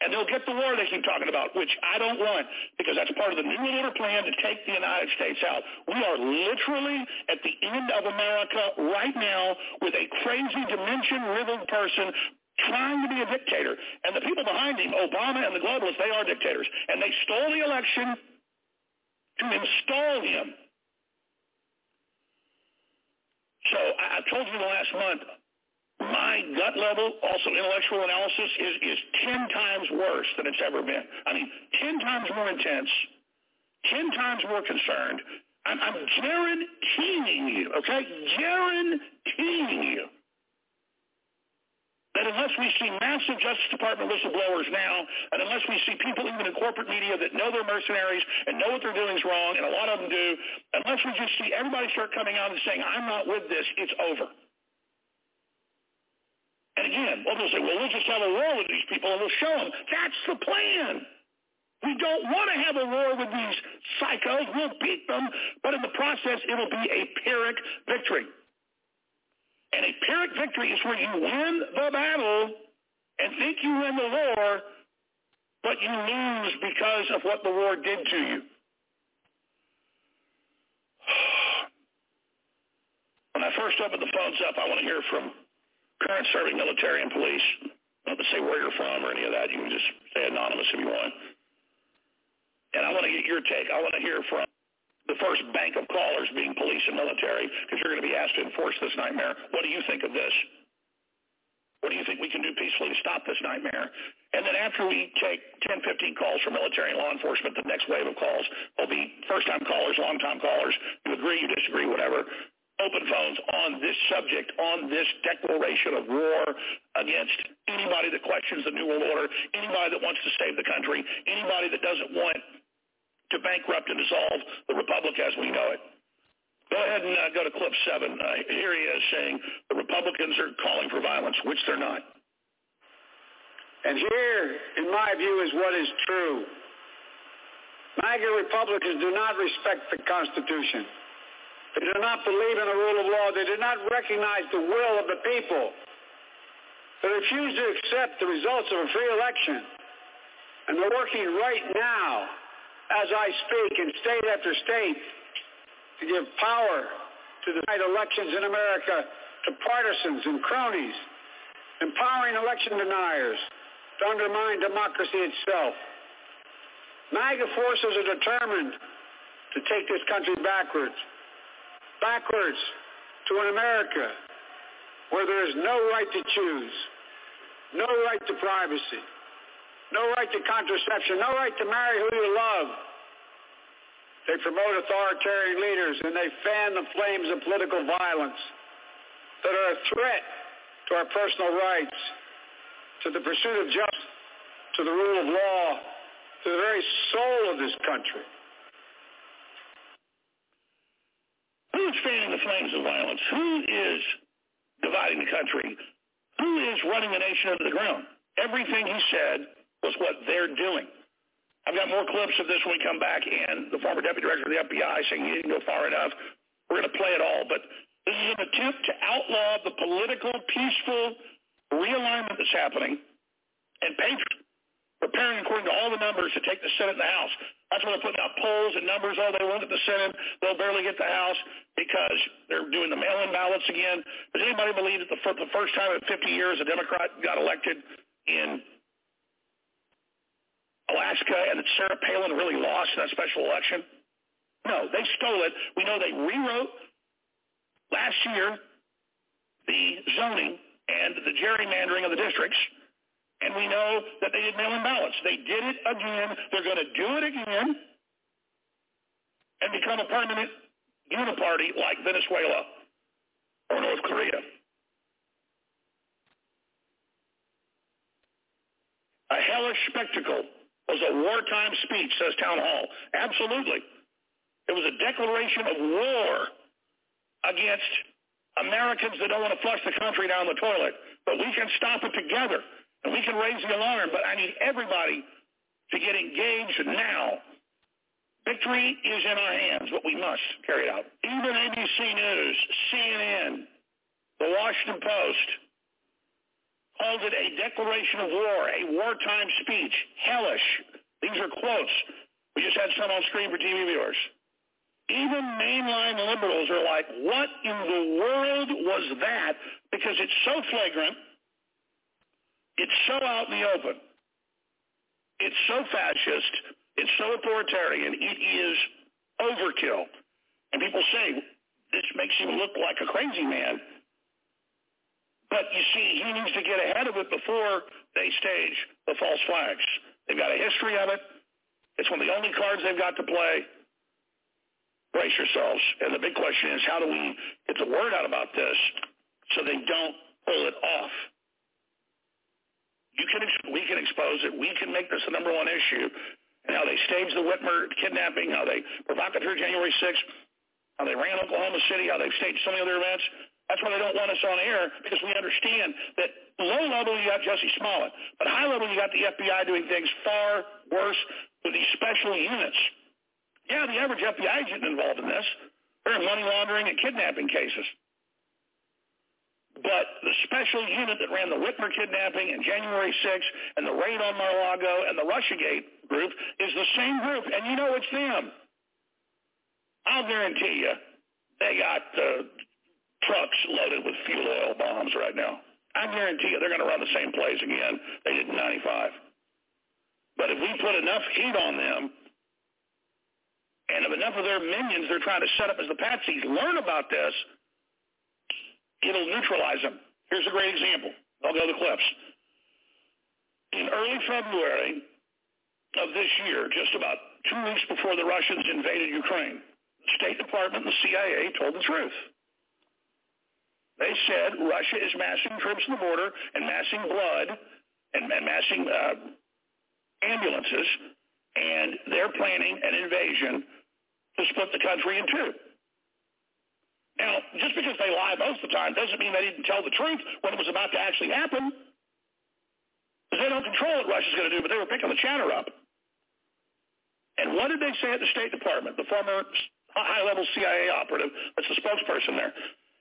and they'll get the war they keep talking about, which I don't want because that's part of the New Order plan to take the United States out. We are literally at the end of America right now with a crazy dimension-riddled person trying to be a dictator. And the people behind him, Obama and the globalists, they are dictators. And they stole the election to install him. So I, I told you the last month, my gut level, also intellectual analysis, is, is 10 times worse than it's ever been. I mean, 10 times more intense, 10 times more concerned. I'm, I'm guaranteeing you, okay, guaranteeing you that unless we see massive Justice Department whistleblowers now, and unless we see people even in corporate media that know they're mercenaries and know what they're doing is wrong, and a lot of them do, unless we just see everybody start coming out and saying, I'm not with this, it's over. And again, well, they'll say, well, we'll just have a war with these people and we'll show them. That's the plan. We don't want to have a war with these psychos. We'll beat them, but in the process, it'll be a Pyrrhic victory. And a Pyrrhic victory is where you win the battle and think you win the war, but you lose because of what the war did to you. When I first open the phones up, I want to hear from current serving military and police. Not to say where you're from or any of that. You can just say anonymous if you want. And I want to get your take. I want to hear from the first bank of callers being police and military because you're going to be asked to enforce this nightmare. What do you think of this? What do you think we can do peacefully to stop this nightmare? And then after we take 10, 15 calls from military and law enforcement, the next wave of calls will be first-time callers, long-time callers. You agree, you disagree, whatever open phones on this subject, on this declaration of war against anybody that questions the New World Order, anybody that wants to save the country, anybody that doesn't want to bankrupt and dissolve the republic as we know it. Go ahead and uh, go to clip seven. Uh, here he is saying the Republicans are calling for violence, which they're not. And here, in my view, is what is true. MAGA Republicans do not respect the Constitution. They do not believe in the rule of law. They do not recognize the will of the people. They refuse to accept the results of a free election. And they're working right now, as I speak, in state after state, to give power to the right elections in America to partisans and cronies, empowering election deniers to undermine democracy itself. MAGA forces are determined to take this country backwards backwards to an America where there is no right to choose, no right to privacy, no right to contraception, no right to marry who you love. They promote authoritarian leaders and they fan the flames of political violence that are a threat to our personal rights, to the pursuit of justice, to the rule of law, to the very soul of this country. Who is fanning the flames of violence? Who is dividing the country? Who is running the nation into the ground? Everything he said was what they're doing. I've got more clips of this when we come back and the former deputy director of the FBI saying he didn't go far enough. We're going to play it all, but this is an attempt to outlaw the political, peaceful realignment that's happening and patriot preparing according to all the numbers to take the Senate and the House. That's why they're putting out polls and numbers. Oh, they won't get the Senate. They'll barely get the House because they're doing the mail-in ballots again. Does anybody believe that the first time in 50 years a Democrat got elected in Alaska and that Sarah Palin really lost in that special election? No, they stole it. We know they rewrote last year the zoning and the gerrymandering of the districts and we know that they did mail-in ballots. They did it again. They're going to do it again and become a permanent uniparty like Venezuela or North Korea. A hellish spectacle was a wartime speech, says Townhall. Absolutely. It was a declaration of war against Americans that don't want to flush the country down the toilet. But we can stop it together. And we can raise the alarm, but I need everybody to get engaged now. Victory is in our hands, but we must carry it out. Even ABC News, CNN, the Washington Post called it a declaration of war, a wartime speech. Hellish. These are quotes. We just had some on screen for TV viewers. Even mainline liberals are like, what in the world was that? Because it's so flagrant it's so out in the open. It's so fascist. It's so authoritarian. It is overkill. And people say, this makes him look like a crazy man. But you see, he needs to get ahead of it before they stage the false flags. They've got a history of it. It's one of the only cards they've got to play. Brace yourselves. And the big question is, how do we get the word out about this so they don't pull it off? You can we can expose it. We can make this the number one issue. And how they staged the Whitmer kidnapping, how they provocateur January 6th, how they ran Oklahoma City, how they've staged so many other events. That's why they don't want us on air because we understand that low level you got Jussie Smollett, but high level you got the FBI doing things far worse with these special units. Yeah, the average FBI agent involved in this. They're in money laundering and kidnapping cases. But the special unit that ran the Whitmer kidnapping and January 6th and the raid on Mar-a-Lago and the Russiagate group is the same group. And you know it's them. I'll guarantee you they got uh, trucks loaded with fuel oil bombs right now. I guarantee you they're going to run the same plays again they did in 95. But if we put enough heat on them and if enough of their minions they're trying to set up as the patsies learn about this – it'll neutralize them. Here's a great example. I'll go to clips. In early February of this year, just about two weeks before the Russians invaded Ukraine, the State Department and the CIA told the truth. They said Russia is massing troops on the border and massing blood and, and massing uh, ambulances, and they're planning an invasion to split the country in two. Now, just because they lie most of the time doesn't mean they didn't tell the truth when it was about to actually happen. They don't control what Russia's going to do, but they were picking the chatter up. And what did they say at the State Department, the former high-level CIA operative that's the spokesperson there?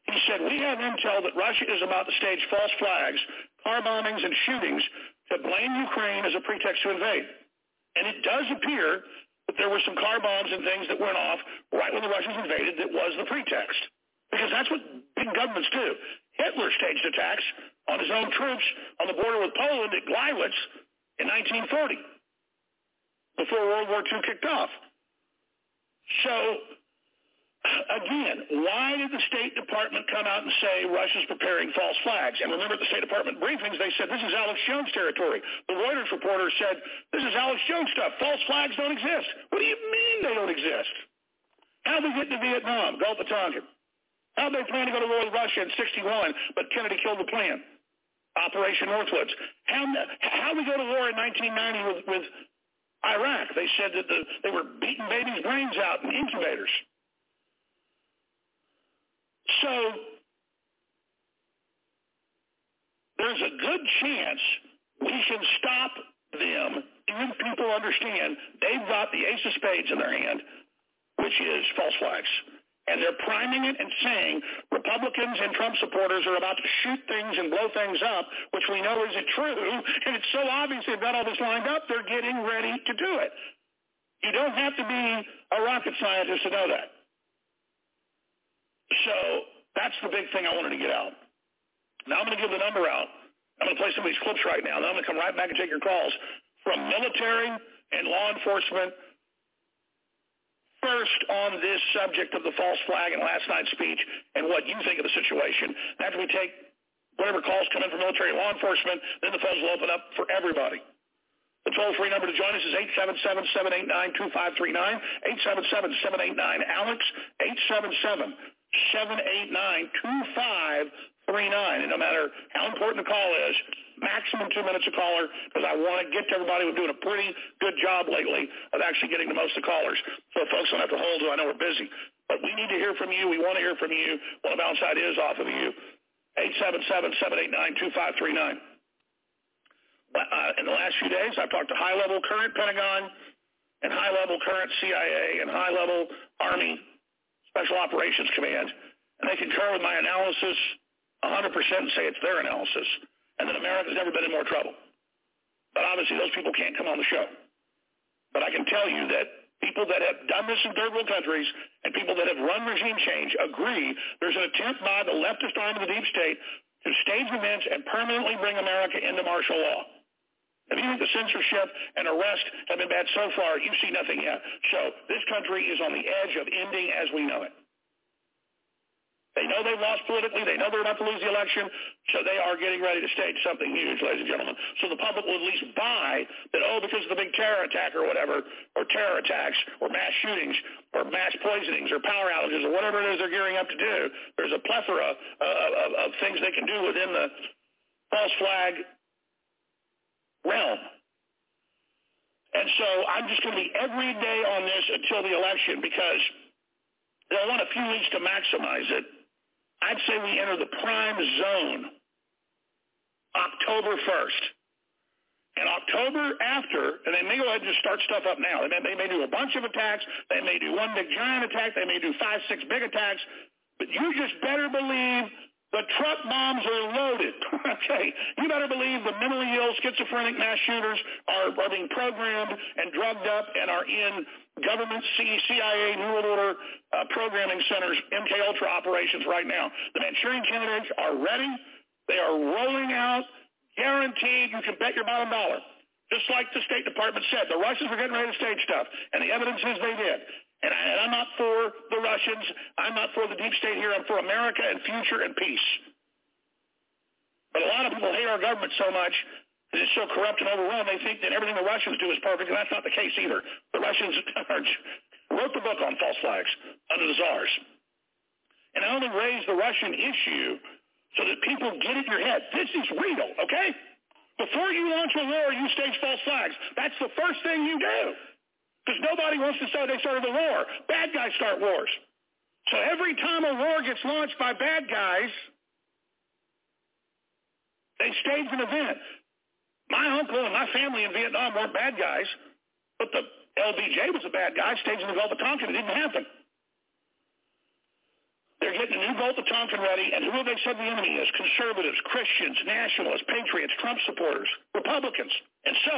He said, we have intel that Russia is about to stage false flags, car bombings, and shootings to blame Ukraine as a pretext to invade. And it does appear that there were some car bombs and things that went off right when the Russians invaded that was the pretext. Because that's what big governments do. Hitler staged attacks on his own troops on the border with Poland at Gleiwitz in 1940, before World War II kicked off. So, again, why did the State Department come out and say Russia's preparing false flags? And remember at the State Department briefings, they said this is Alex Jones territory. The Reuters reporter said this is Alex Jones stuff. False flags don't exist. What do you mean they don't exist? How did we get to Vietnam, Gulf of Tonkin? How they plan to go to war with Russia in 61, but Kennedy killed the plan? Operation Northwoods. How, how we go to war in 1990 with, with Iraq? They said that the, they were beating babies' brains out in incubators. So there's a good chance we can stop them if people understand they've got the ace of spades in their hand, which is false flags. And they're priming it and saying Republicans and Trump supporters are about to shoot things and blow things up, which we know isn't true. And it's so obvious they've got all this lined up, they're getting ready to do it. You don't have to be a rocket scientist to know that. So that's the big thing I wanted to get out. Now I'm going to give the number out. I'm going to play some of these clips right now. Then I'm going to come right back and take your calls from military and law enforcement first on this subject of the false flag and last night's speech and what you think of the situation. After we take whatever calls come in from military and law enforcement, then the phones will open up for everybody. The toll-free number to join us is 877-789-2539, 877-789-ALEX, 877-789-2539. And no matter how important the call is, maximum two minutes a caller because I want to get to everybody. We're doing a pretty good job lately of actually getting the most of callers. So folks don't have to hold, I know we're busy. But we need to hear from you. We want to hear from you. Want to bounce ideas off of you. 877-789-2539. Uh, in the last few days, I've talked to high-level current Pentagon and high-level current CIA and high-level Army Special Operations Command, and they concur with my analysis 100% and say it's their analysis and that America's never been in more trouble. But obviously those people can't come on the show. But I can tell you that people that have done this in third world countries and people that have run regime change agree there's an attempt by the leftist arm of the deep state to stage events and permanently bring America into martial law. If you think the censorship and arrest have been bad so far, you see nothing yet. So this country is on the edge of ending as we know it. They know they've lost politically. They know they're about to lose the election. So they are getting ready to stage something huge, ladies and gentlemen. So the public will at least buy that, oh, because of the big terror attack or whatever, or terror attacks, or mass shootings, or mass poisonings, or power outages, or whatever it is they're gearing up to do, there's a plethora of, of, of things they can do within the false flag realm. And so I'm just going to be every day on this until the election because they'll want a few weeks to maximize it I'd say we enter the prime zone October 1st. And October after, and they may go ahead and just start stuff up now. They may, they may do a bunch of attacks. They may do one big giant attack. They may do five, six big attacks. But you just better believe the truck bombs are loaded. okay. You better believe the mentally ill, schizophrenic mass shooters are, are being programmed and drugged up and are in government CIA New World Order uh, programming centers, MK Ultra operations right now. The Manchurian candidates are ready. They are rolling out, guaranteed. You can bet your bottom dollar. Just like the State Department said, the Russians were getting ready to stage stuff, and the evidence is they did. And, I, and I'm not for the Russians. I'm not for the deep state here. I'm for America and future and peace. But a lot of people hate our government so much that it's so corrupt and overwhelmed, they think that everything the Russians do is perfect, and that's not the case either. The Russians wrote the book on false flags under the czars. And I only raise the Russian issue so that people get in your head. This is real, okay? Before you launch a war, you stage false flags. That's the first thing you do. Because nobody wants to say they started the war. Bad guys start wars. So every time a war gets launched by bad guys, they stage an event. My uncle and my family in Vietnam weren't bad guys, but the LBJ was a bad guy staging the Gulf of Tonkin. It didn't happen. They're getting a new Gulf of Tonkin ready, and who have they said the enemy is? Conservatives, Christians, nationalists, patriots, Trump supporters, Republicans. And so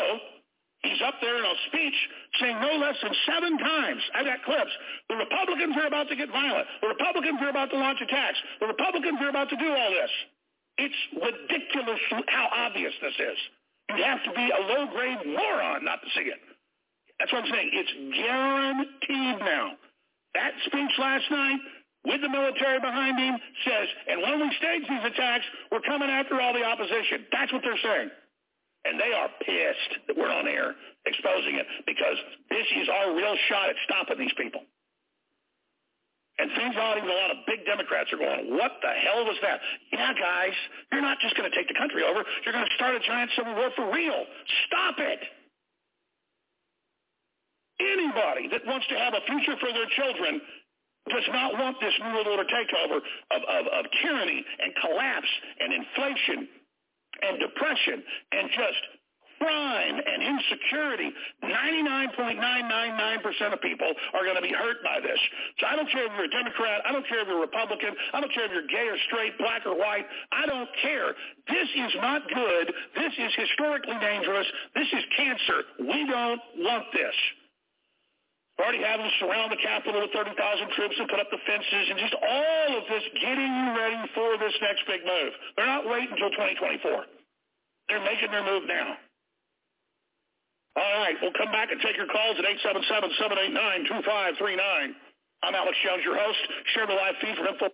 he's up there in a speech saying no less than seven times, I got clips, the Republicans are about to get violent. The Republicans are about to launch attacks. The Republicans are about to do all this. It's ridiculous how obvious this is. You have to be a low-grade moron not to see it. That's what I'm saying. It's guaranteed now. That speech last night with the military behind him says, and when we stage these attacks, we're coming after all the opposition. That's what they're saying. And they are pissed that we're on air exposing it because this is our real shot at stopping these people. And things out, even a lot of big Democrats are going, what the hell was that? Yeah, guys, you're not just going to take the country over. You're going to start a giant civil war for real. Stop it. Anybody that wants to have a future for their children does not want this New World Order takeover of, of, of tyranny and collapse and inflation and depression and just crime and insecurity, 99.999% of people are going to be hurt by this. So I don't care if you're a Democrat. I don't care if you're a Republican. I don't care if you're gay or straight, black or white. I don't care. This is not good. This is historically dangerous. This is cancer. We don't want this. We already having them surround the Capitol with 30,000 troops and put up the fences and just all of this getting you ready for this next big move. They're not waiting until 2024. They're making their move now. All right, we'll come back and take your calls at 877-789-2539. I'm Alex Jones, your host. Share the live feed for info.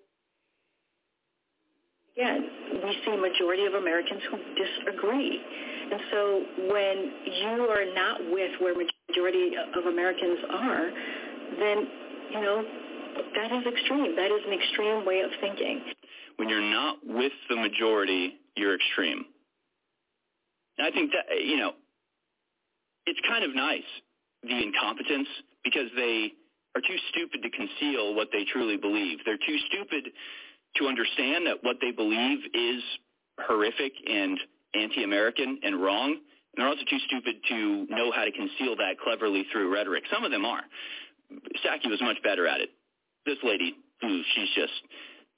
Again, we see a majority of Americans who disagree. And so when you are not with where majority of Americans are, then, you know, that is extreme. That is an extreme way of thinking. When you're not with the majority, you're extreme. And I think that, you know, it's kind of nice, the incompetence, because they are too stupid to conceal what they truly believe. They're too stupid to understand that what they believe is horrific and anti-American and wrong. And they're also too stupid to know how to conceal that cleverly through rhetoric. Some of them are. Psaki was much better at it. This lady, she's just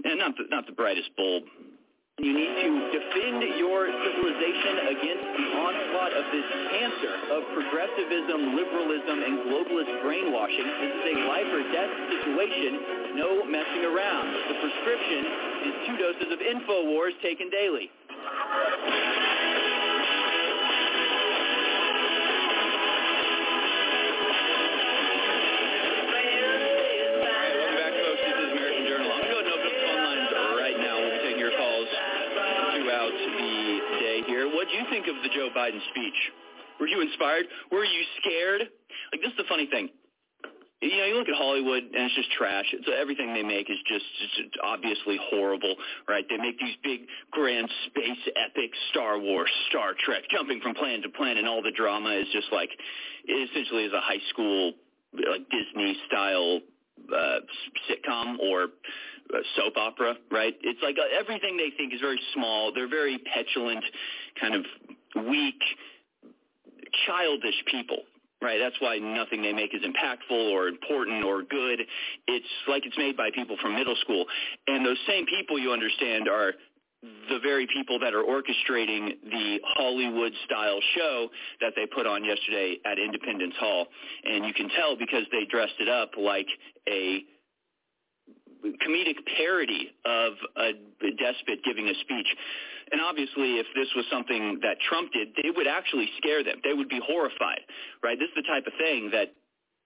not the, not the brightest bulb you need to defend your civilization against the onslaught of this cancer of progressivism, liberalism, and globalist brainwashing. This is a life or death situation. No messing around. The prescription is two doses of InfoWars taken daily. Think of the Joe Biden speech? Were you inspired? Were you scared? Like this is the funny thing. You know, you look at Hollywood and it's just trash. It's, everything they make is just, just obviously horrible, right? They make these big, grand space epics, Star Wars, Star Trek, jumping from planet to planet, and all the drama is just like, it essentially is a high school, like Disney style uh, sitcom or soap opera, right? It's like uh, everything they think is very small. They're very petulant, kind of weak, childish people, right? That's why nothing they make is impactful or important or good. It's like it's made by people from middle school. And those same people, you understand, are the very people that are orchestrating the Hollywood-style show that they put on yesterday at Independence Hall. And you can tell because they dressed it up like a comedic parody of a despot giving a speech. And obviously, if this was something that Trump did, it would actually scare them. They would be horrified, right? This is the type of thing that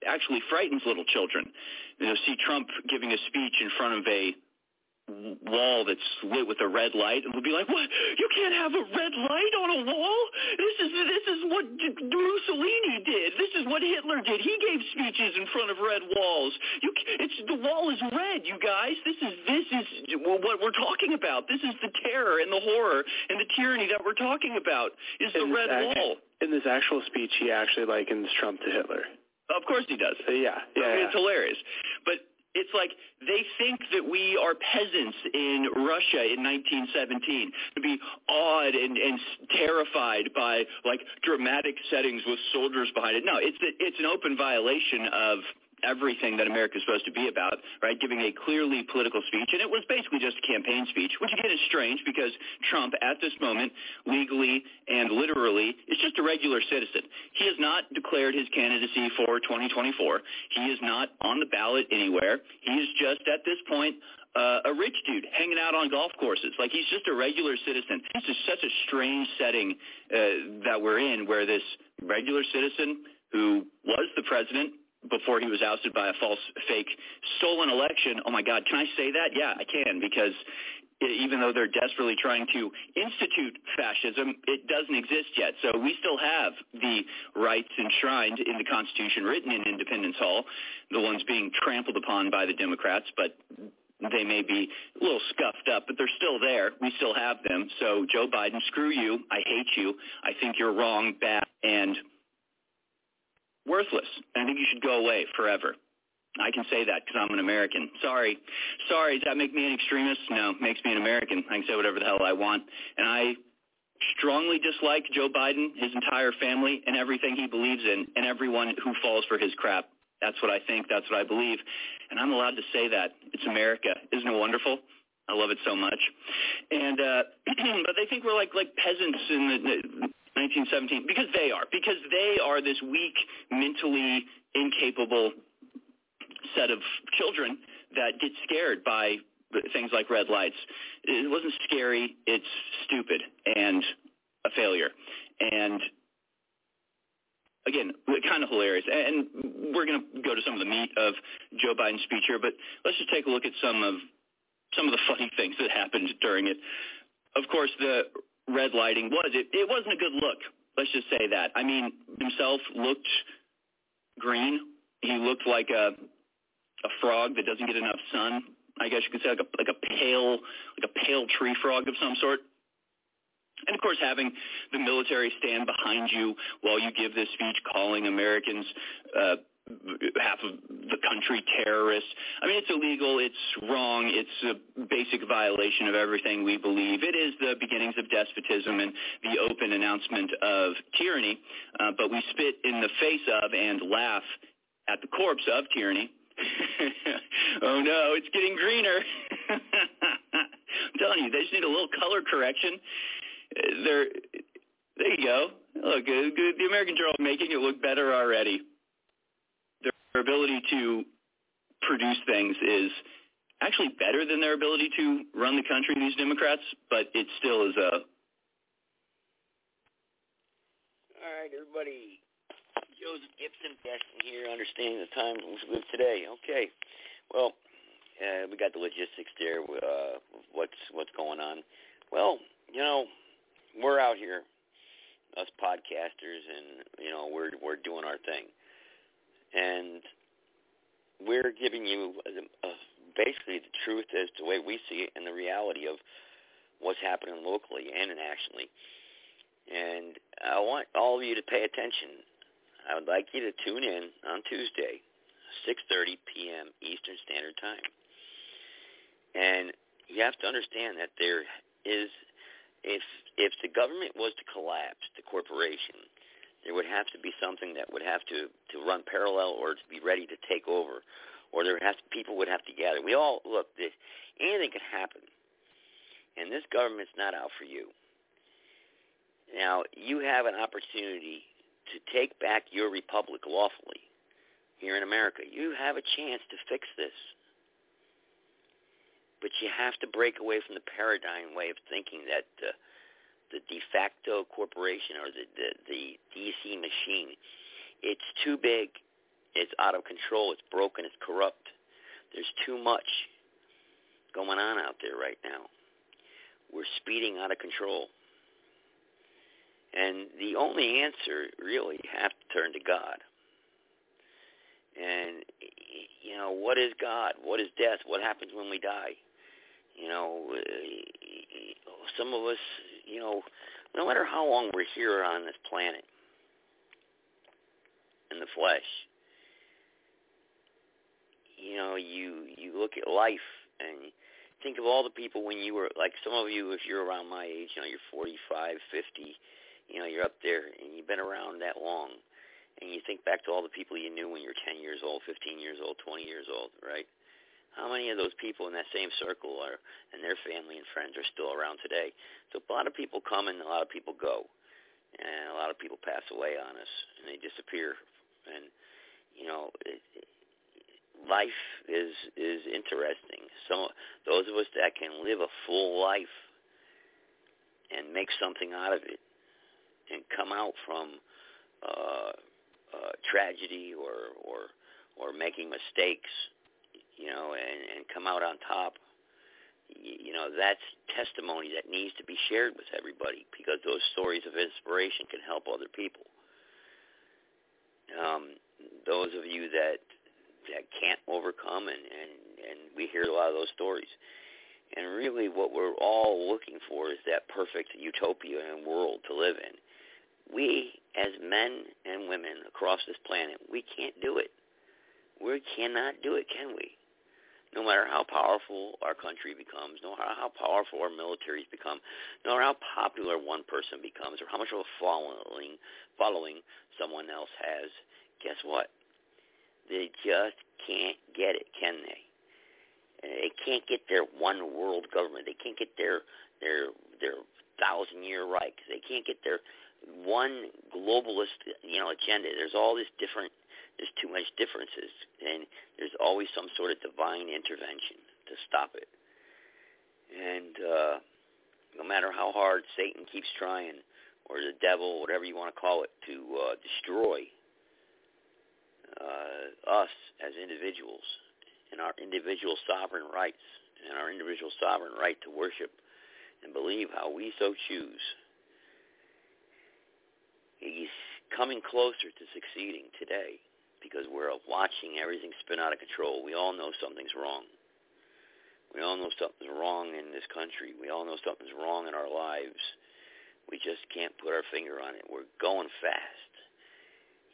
actually frightens little children. You know, see Trump giving a speech in front of a wall that's lit with a red light and we'll be like, what? You can't have a red light on a wall? This is this is what Mussolini did. This is what Hitler did. He gave speeches in front of red walls. You, it's the wall is red, you guys. This is this is what we're talking about. This is the terror and the horror and the tyranny that we're talking about. Is the red act, wall? In this actual speech, he actually likens Trump to Hitler. Of course he does. Uh, yeah, yeah, I mean, yeah. It's hilarious. But it's like they think that we are peasants in Russia in 1917 to be awed and, and terrified by like dramatic settings with soldiers behind it. No, it's it's an open violation of everything that America is supposed to be about, right? Giving a clearly political speech. And it was basically just a campaign speech, which again is strange because Trump at this moment, legally and literally, is just a regular citizen. He has not declared his candidacy for 2024. He is not on the ballot anywhere. He is just at this point uh, a rich dude hanging out on golf courses. Like he's just a regular citizen. This is such a strange setting uh, that we're in where this regular citizen who was the president before he was ousted by a false, fake, stolen election. Oh my God, can I say that? Yeah, I can because even though they're desperately trying to institute fascism, it doesn't exist yet. So we still have the rights enshrined in the Constitution written in Independence Hall, the ones being trampled upon by the Democrats, but they may be a little scuffed up, but they're still there. We still have them. So Joe Biden, screw you. I hate you. I think you're wrong, bad, and worthless. I think you should go away forever. I can say that because I'm an American. Sorry. Sorry, does that make me an extremist? No, makes me an American. I can say whatever the hell I want. And I strongly dislike Joe Biden, his entire family, and everything he believes in, and everyone who falls for his crap. That's what I think. That's what I believe. And I'm allowed to say that. It's America. Isn't it wonderful? I love it so much. And uh but they think we're like like peasants in the 1917 because they are because they are this weak, mentally incapable set of children that get scared by things like red lights. It wasn't scary. It's stupid and a failure. And again, kind of hilarious. And we're going to go to some of the meat of Joe Biden's speech here, but let's just take a look at some of some of the funny things that happened during it. Of course, the red lighting was it. It wasn't a good look. Let's just say that. I mean, himself looked green. He looked like a a frog that doesn't get enough sun. I guess you could say like a like a pale like a pale tree frog of some sort. And of course, having the military stand behind you while you give this speech, calling Americans uh, half of the country terrorists. I mean, it's illegal. It's wrong. It's a basic violation of everything we believe. It is the beginnings of despotism and the open announcement of tyranny. Uh, but we spit in the face of and laugh at the corpse of tyranny. oh no, it's getting greener. I'm telling you, they just need a little color correction. There, there you go. Look, uh, the American Journal making it look better already their ability to produce things is actually better than their ability to run the country, these Democrats, but it still is a... All right, everybody. Joseph Gibson, Gaston here, understanding the time we live today. Okay. Well, uh, we got the logistics there, uh, what's what's going on. Well, you know, we're out here, us podcasters, and you know, we're we're doing our thing and we're giving you uh, basically the truth as to the way we see it and the reality of what's happening locally and nationally. And I want all of you to pay attention. I would like you to tune in on Tuesday, 6:30 p.m. Eastern Standard Time. And you have to understand that there is if if the government was to collapse, the corporation, there would have to be something that would have to to run parallel or to be ready to take over, or there has to, people would have to gather. We all look. This, anything could happen, and this government's not out for you. Now you have an opportunity to take back your republic lawfully here in America. You have a chance to fix this. But you have to break away from the paradigm way of thinking that uh, the de facto corporation or the, the, the DC machine. It's too big. It's out of control. It's broken. It's corrupt. There's too much going on out there right now. We're speeding out of control. And the only answer, really, have to turn to God. And, you know, what is God? What is death? What happens when we die? You know, eh, eh, eh, some of us, you know, no matter how long we're here on this planet in the flesh, you know, you you look at life and think of all the people when you were like some of you if you're around my age, you know, you're 45, 50, you know, you're up there and you've been around that long and you think back to all the people you knew when you were 10 years old, 15 years old, 20 years old, right? How many of those people in that same circle are, and their family and friends are still around today? So a lot of people come and a lot of people go, and a lot of people pass away on us, and they disappear. And you know, it, life is is interesting. So those of us that can live a full life and make something out of it, and come out from uh, uh, tragedy or or or making mistakes you know, and, and come out on top, you know, that's testimony that needs to be shared with everybody because those stories of inspiration can help other people. Um, those of you that that can't overcome, and, and and we hear a lot of those stories. And really, what we're all looking for is that perfect utopia and world to live in. We, as men and women across this planet, we can't do it We cannot do it, can we? No matter how powerful our country becomes, no matter how powerful our militaries become, no matter how popular one person becomes, or how much of a following following someone else has, guess what? They just can't get it, can they? They can't get their one world government. They can't get their their their thousand year Reich. They can't get their one globalist you know agenda. There's all this different there's too much differences, and there's always some sort of divine intervention to stop it. And uh, no matter how hard Satan keeps trying, or the devil, whatever you want to call it, to uh, destroy uh, us as individuals and our individual sovereign rights and our individual sovereign right to worship and believe how we so choose. He's coming closer to succeeding today because we're watching everything spin out of control. We all know something's wrong. We all know something's wrong in this country. We all know something's wrong in our lives. We just can't put our finger on it. We're going fast.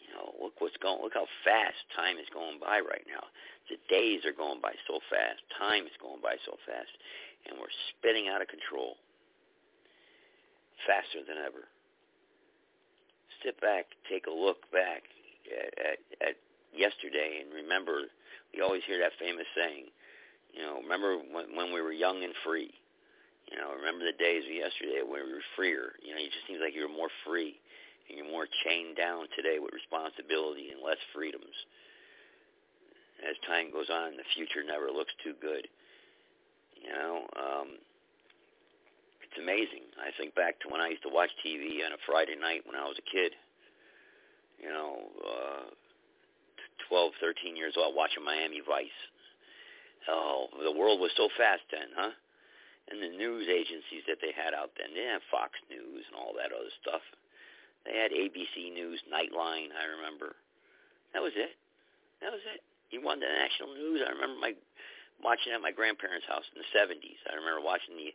You know, look what's going. Look how fast time is going by right now. The days are going by so fast. Time is going by so fast, and we're spinning out of control. Faster than ever. Sit back, take a look back at, at, at yesterday and remember, we always hear that famous saying, you know, remember when, when we were young and free. You know, remember the days of yesterday when we were freer. You know, it just seems like you were more free and you're more chained down today with responsibility and less freedoms. As time goes on, the future never looks too good. You know, um, it's amazing. I think back to when I used to watch TV on a Friday night when I was a kid you know, uh, 12, 13 years old watching Miami Vice. Oh, the world was so fast then, huh? And the news agencies that they had out then, they didn't have Fox News and all that other stuff. They had ABC News, Nightline, I remember. That was it. That was it. You wanted the national news. I remember my watching at my grandparents' house in the 70s. I remember watching the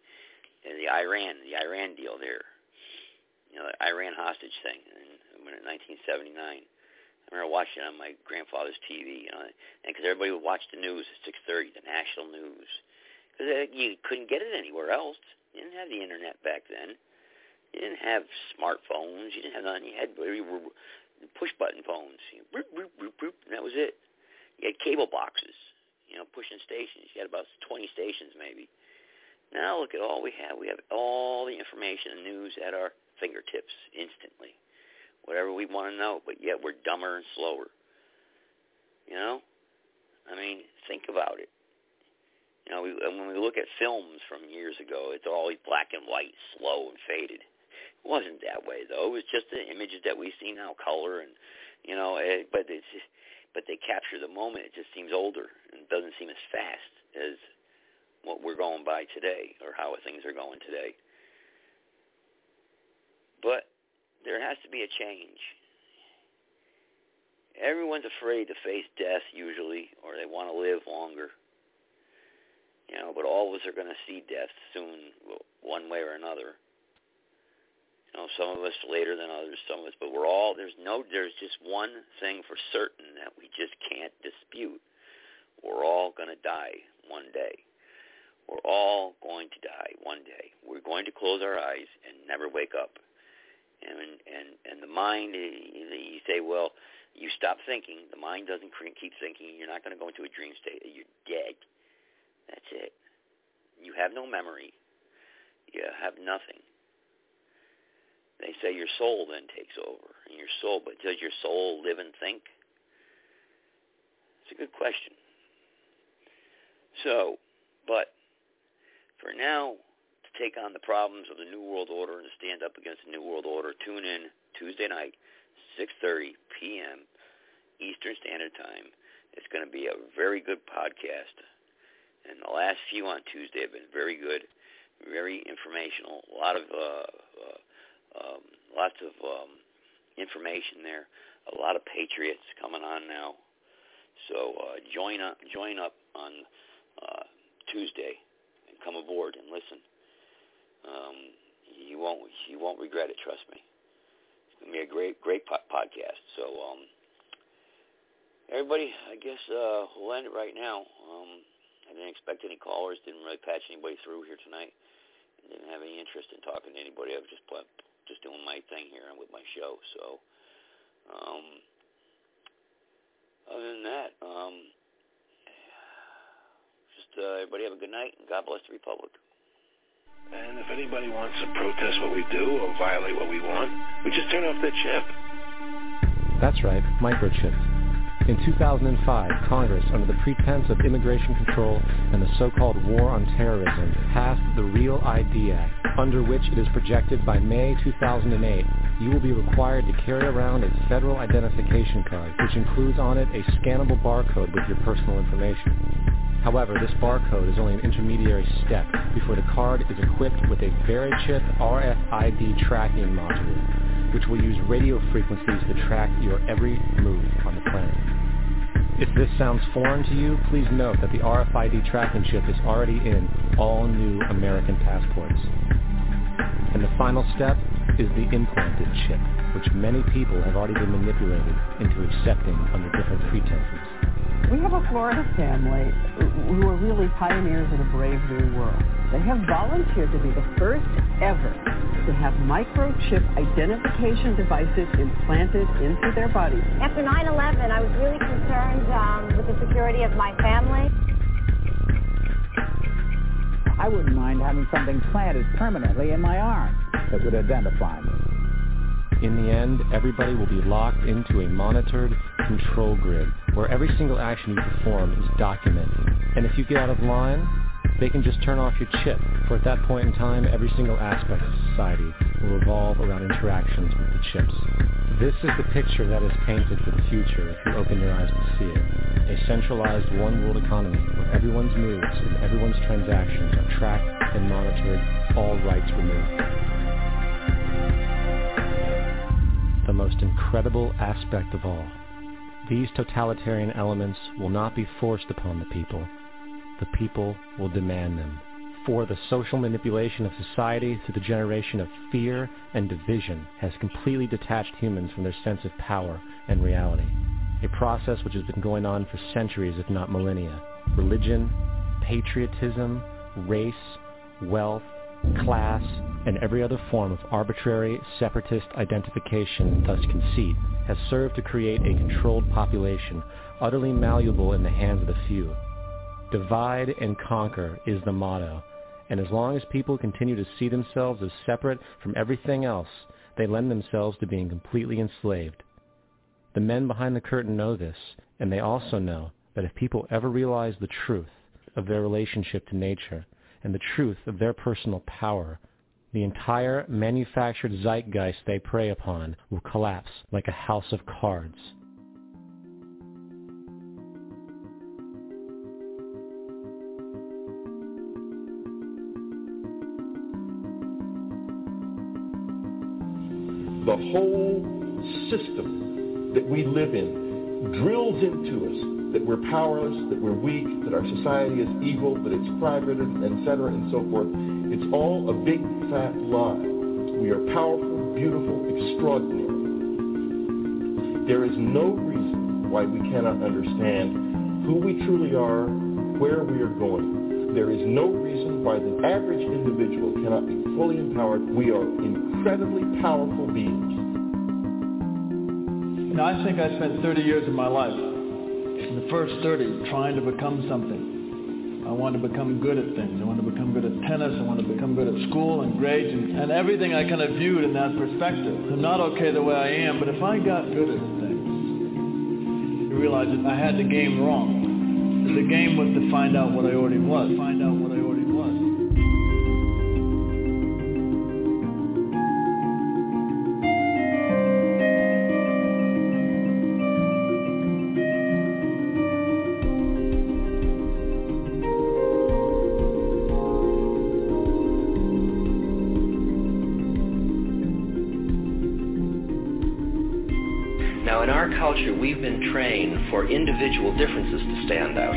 the Iran, the Iran deal there. You know, the Iran hostage thing. And in 1979. I remember watching it on my grandfather's TV, you know, and because everybody would watch the news at 6:30, the national news, because uh, you couldn't get it anywhere else. You didn't have the internet back then. You didn't have smartphones. You didn't have nothing. You had push button phones. You know, boop, boop, boop, boop, and that was it. You had cable boxes, you know, pushing stations. You had about 20 stations maybe. Now look at all we have. We have all the information and news at our fingertips instantly whatever we want to know, but yet we're dumber and slower. You know? I mean, think about it. You know, we, when we look at films from years ago, it's always black and white, slow and faded. It wasn't that way though. It was just the images that we see now, color and you know. It, but it's just, but they capture the moment. It just seems older and doesn't seem as fast as what we're going by today or how things are going today. But there has to be a change. Everyone's afraid to face death usually, or they want to live longer. You know, but all of us are going to see death soon, one way or another. You know, some of us later than others, some of us, but we're all there's no there's just one thing for certain that we just can't dispute. We're all going to die one day. We're all going to die one day. We're going to close our eyes and never wake up and and and the mind eh, you say well you stop thinking. The mind doesn't keep thinking. You're not going to go into a dream state. You're dead. That's it. You have no memory. You have nothing. They say your soul then takes over and your soul but does your soul live and think? It's a good question. So but for now take on the problems of the New World Order and stand up against the New World Order, tune in Tuesday night, 6.30 p.m. Eastern Standard Time. It's going to be a very good podcast. And the last few on Tuesday have been very good, very informational. A lot of uh, uh, um, lots of um, information there. A lot of patriots coming on now. So uh, join up, join up on uh, Tuesday and come aboard and listen. Um, you won't you won't regret it. Trust me. It's gonna be a great great po- podcast. So um, everybody, I guess uh, we'll end it right now. Um, I didn't expect any callers. Didn't really patch anybody through here tonight. Didn't have any interest in talking to anybody. I was just just doing my thing here and with my show. So, um, other than that, um, just uh, everybody have a good night and God bless the Republic. And if anybody wants to protest what we do or violate what we want, we just turn off their chip. That's right, microchips. In 2005, Congress, under the pretense of immigration control and the so-called War on Terrorism, passed the REAL ID Act, under which it is projected by May 2008 you will be required to carry around a federal identification card, which includes on it a scannable barcode with your personal information. However, this barcode is only an intermediary step before the card is equipped with a VeriChip RFID tracking module, which will use radio frequencies to track your every move on the planet. If this sounds foreign to you, please note that the RFID tracking chip is already in all new American passports. And the final step is the implanted chip, which many people have already been manipulated into accepting under different pretenses. We have a Florida family who are really pioneers in a brave new world. They have volunteered to be the first ever to have microchip identification devices implanted into their bodies. After 9-11, I was really concerned um, with the security of my family. I wouldn't mind having something planted permanently in my arm that would identify me. In the end, everybody will be locked into a monitored control grid where every single action you perform is documented. And if you get out of line, they can just turn off your chip, for at that point in time, every single aspect of society will revolve around interactions with the chips. This is the picture that is painted for the future if you open your eyes to see it. A centralized one-world economy where everyone's moves and everyone's transactions are tracked and monitored, all rights removed. Most incredible aspect of all these totalitarian elements will not be forced upon the people. The people will demand them. For the social manipulation of society through the generation of fear and division has completely detached humans from their sense of power and reality. A process which has been going on for centuries, if not millennia. Religion, patriotism, race, wealth, class, and every other form of arbitrary separatist identification, thus conceit, has served to create a controlled population, utterly malleable in the hands of the few. Divide and conquer is the motto, and as long as people continue to see themselves as separate from everything else, they lend themselves to being completely enslaved. The men behind the curtain know this, and they also know that if people ever realize the truth of their relationship to nature and the truth of their personal power, the entire manufactured zeitgeist they prey upon will collapse like a house of cards. The whole system that we live in drills into us that we're powerless, that we're weak, that our society is evil, that it's private, etc., and so forth. It's all a big fat lie. We are powerful, beautiful, extraordinary. There is no reason why we cannot understand who we truly are, where we are going. There is no reason why the average individual cannot be fully empowered. We are incredibly powerful beings. You I think I spent 30 years of my life, in the first 30, trying to become something. I want to become good at things. I want to become good at tennis. I want to become good at school and grades and, and everything I kind of viewed in that perspective. I'm not okay the way I am, but if I got good at things, you realize that I had the game wrong. The game was to find out what I already was. Culture, we've been trained for individual differences to stand out.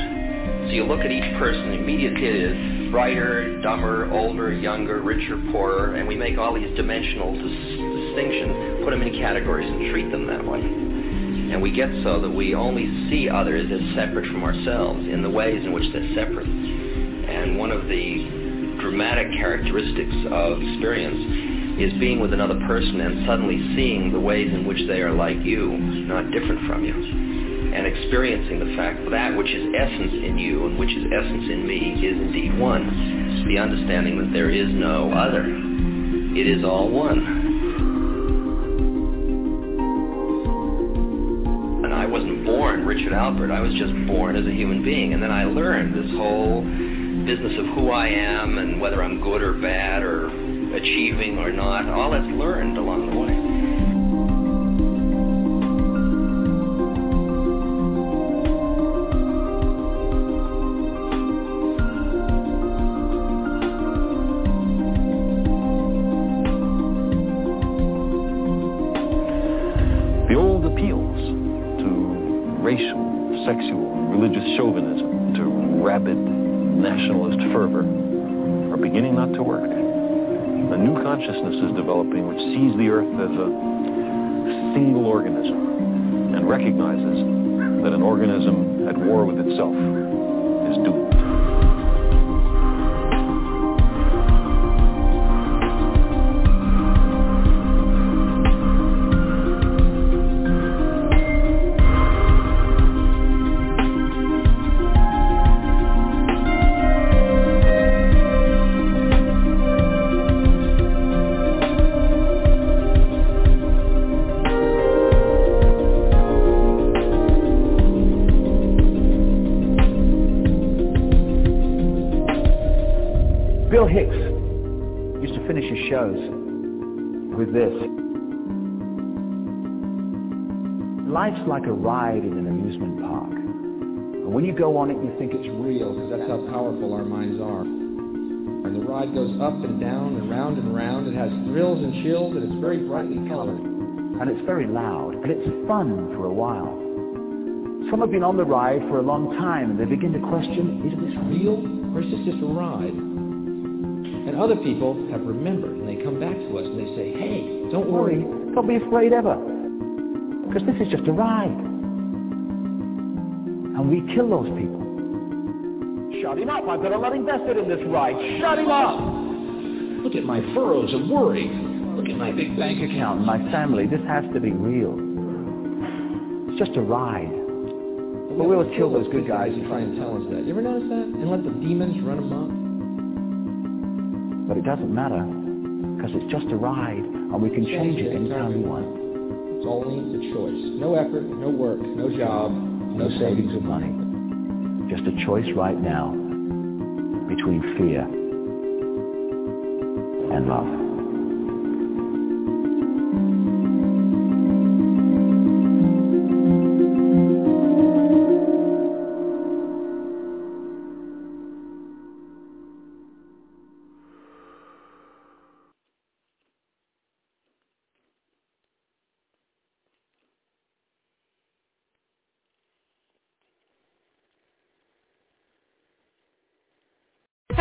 So you look at each person, immediately it is brighter, dumber, older, younger, richer, poorer, and we make all these dimensional dis- distinctions, put them in categories and treat them that way. And we get so that we only see others as separate from ourselves in the ways in which they're separate. And one of the dramatic characteristics of experience is being with another person and suddenly seeing the ways in which they are like you, not different from you. And experiencing the fact that that which is essence in you and which is essence in me is indeed one. The understanding that there is no other. It is all one. And I wasn't born Richard Alpert. I was just born as a human being. And then I learned this whole business of who I am and whether I'm good or bad or achieving or not. All that's learned along the way. Consciousness is developing which sees the earth as a single organism and recognizes that an organism at war with itself is doomed. Shows with this. Life's like a ride in an amusement park. And when you go on it, you think it's real because that's how powerful our minds are. And the ride goes up and down and round and round. It has thrills and chills, and it's very brightly colored. And it's very loud. And it's fun for a while. Some have been on the ride for a long time and they begin to question, is this real Or is this just a ride? And other people have remembered, and they come back to us and they say, hey, don't worry. Don't be afraid ever. Because this is just a ride. And we kill those people. Shut him up. I've got a lot invested in this ride. Shut him up. Look at my furrows of worry. Look at my big bank account. And my family, this has to be real. It's just a ride. But we'll kill those good guys who try and tell us that. You ever notice that? And let the demons run amok? But it doesn't matter. Because it's just a ride. And we can change it anytime we want. It's only a choice. No effort, no work, no job, No savings of money. Just a choice right now between fear and love.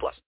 plus.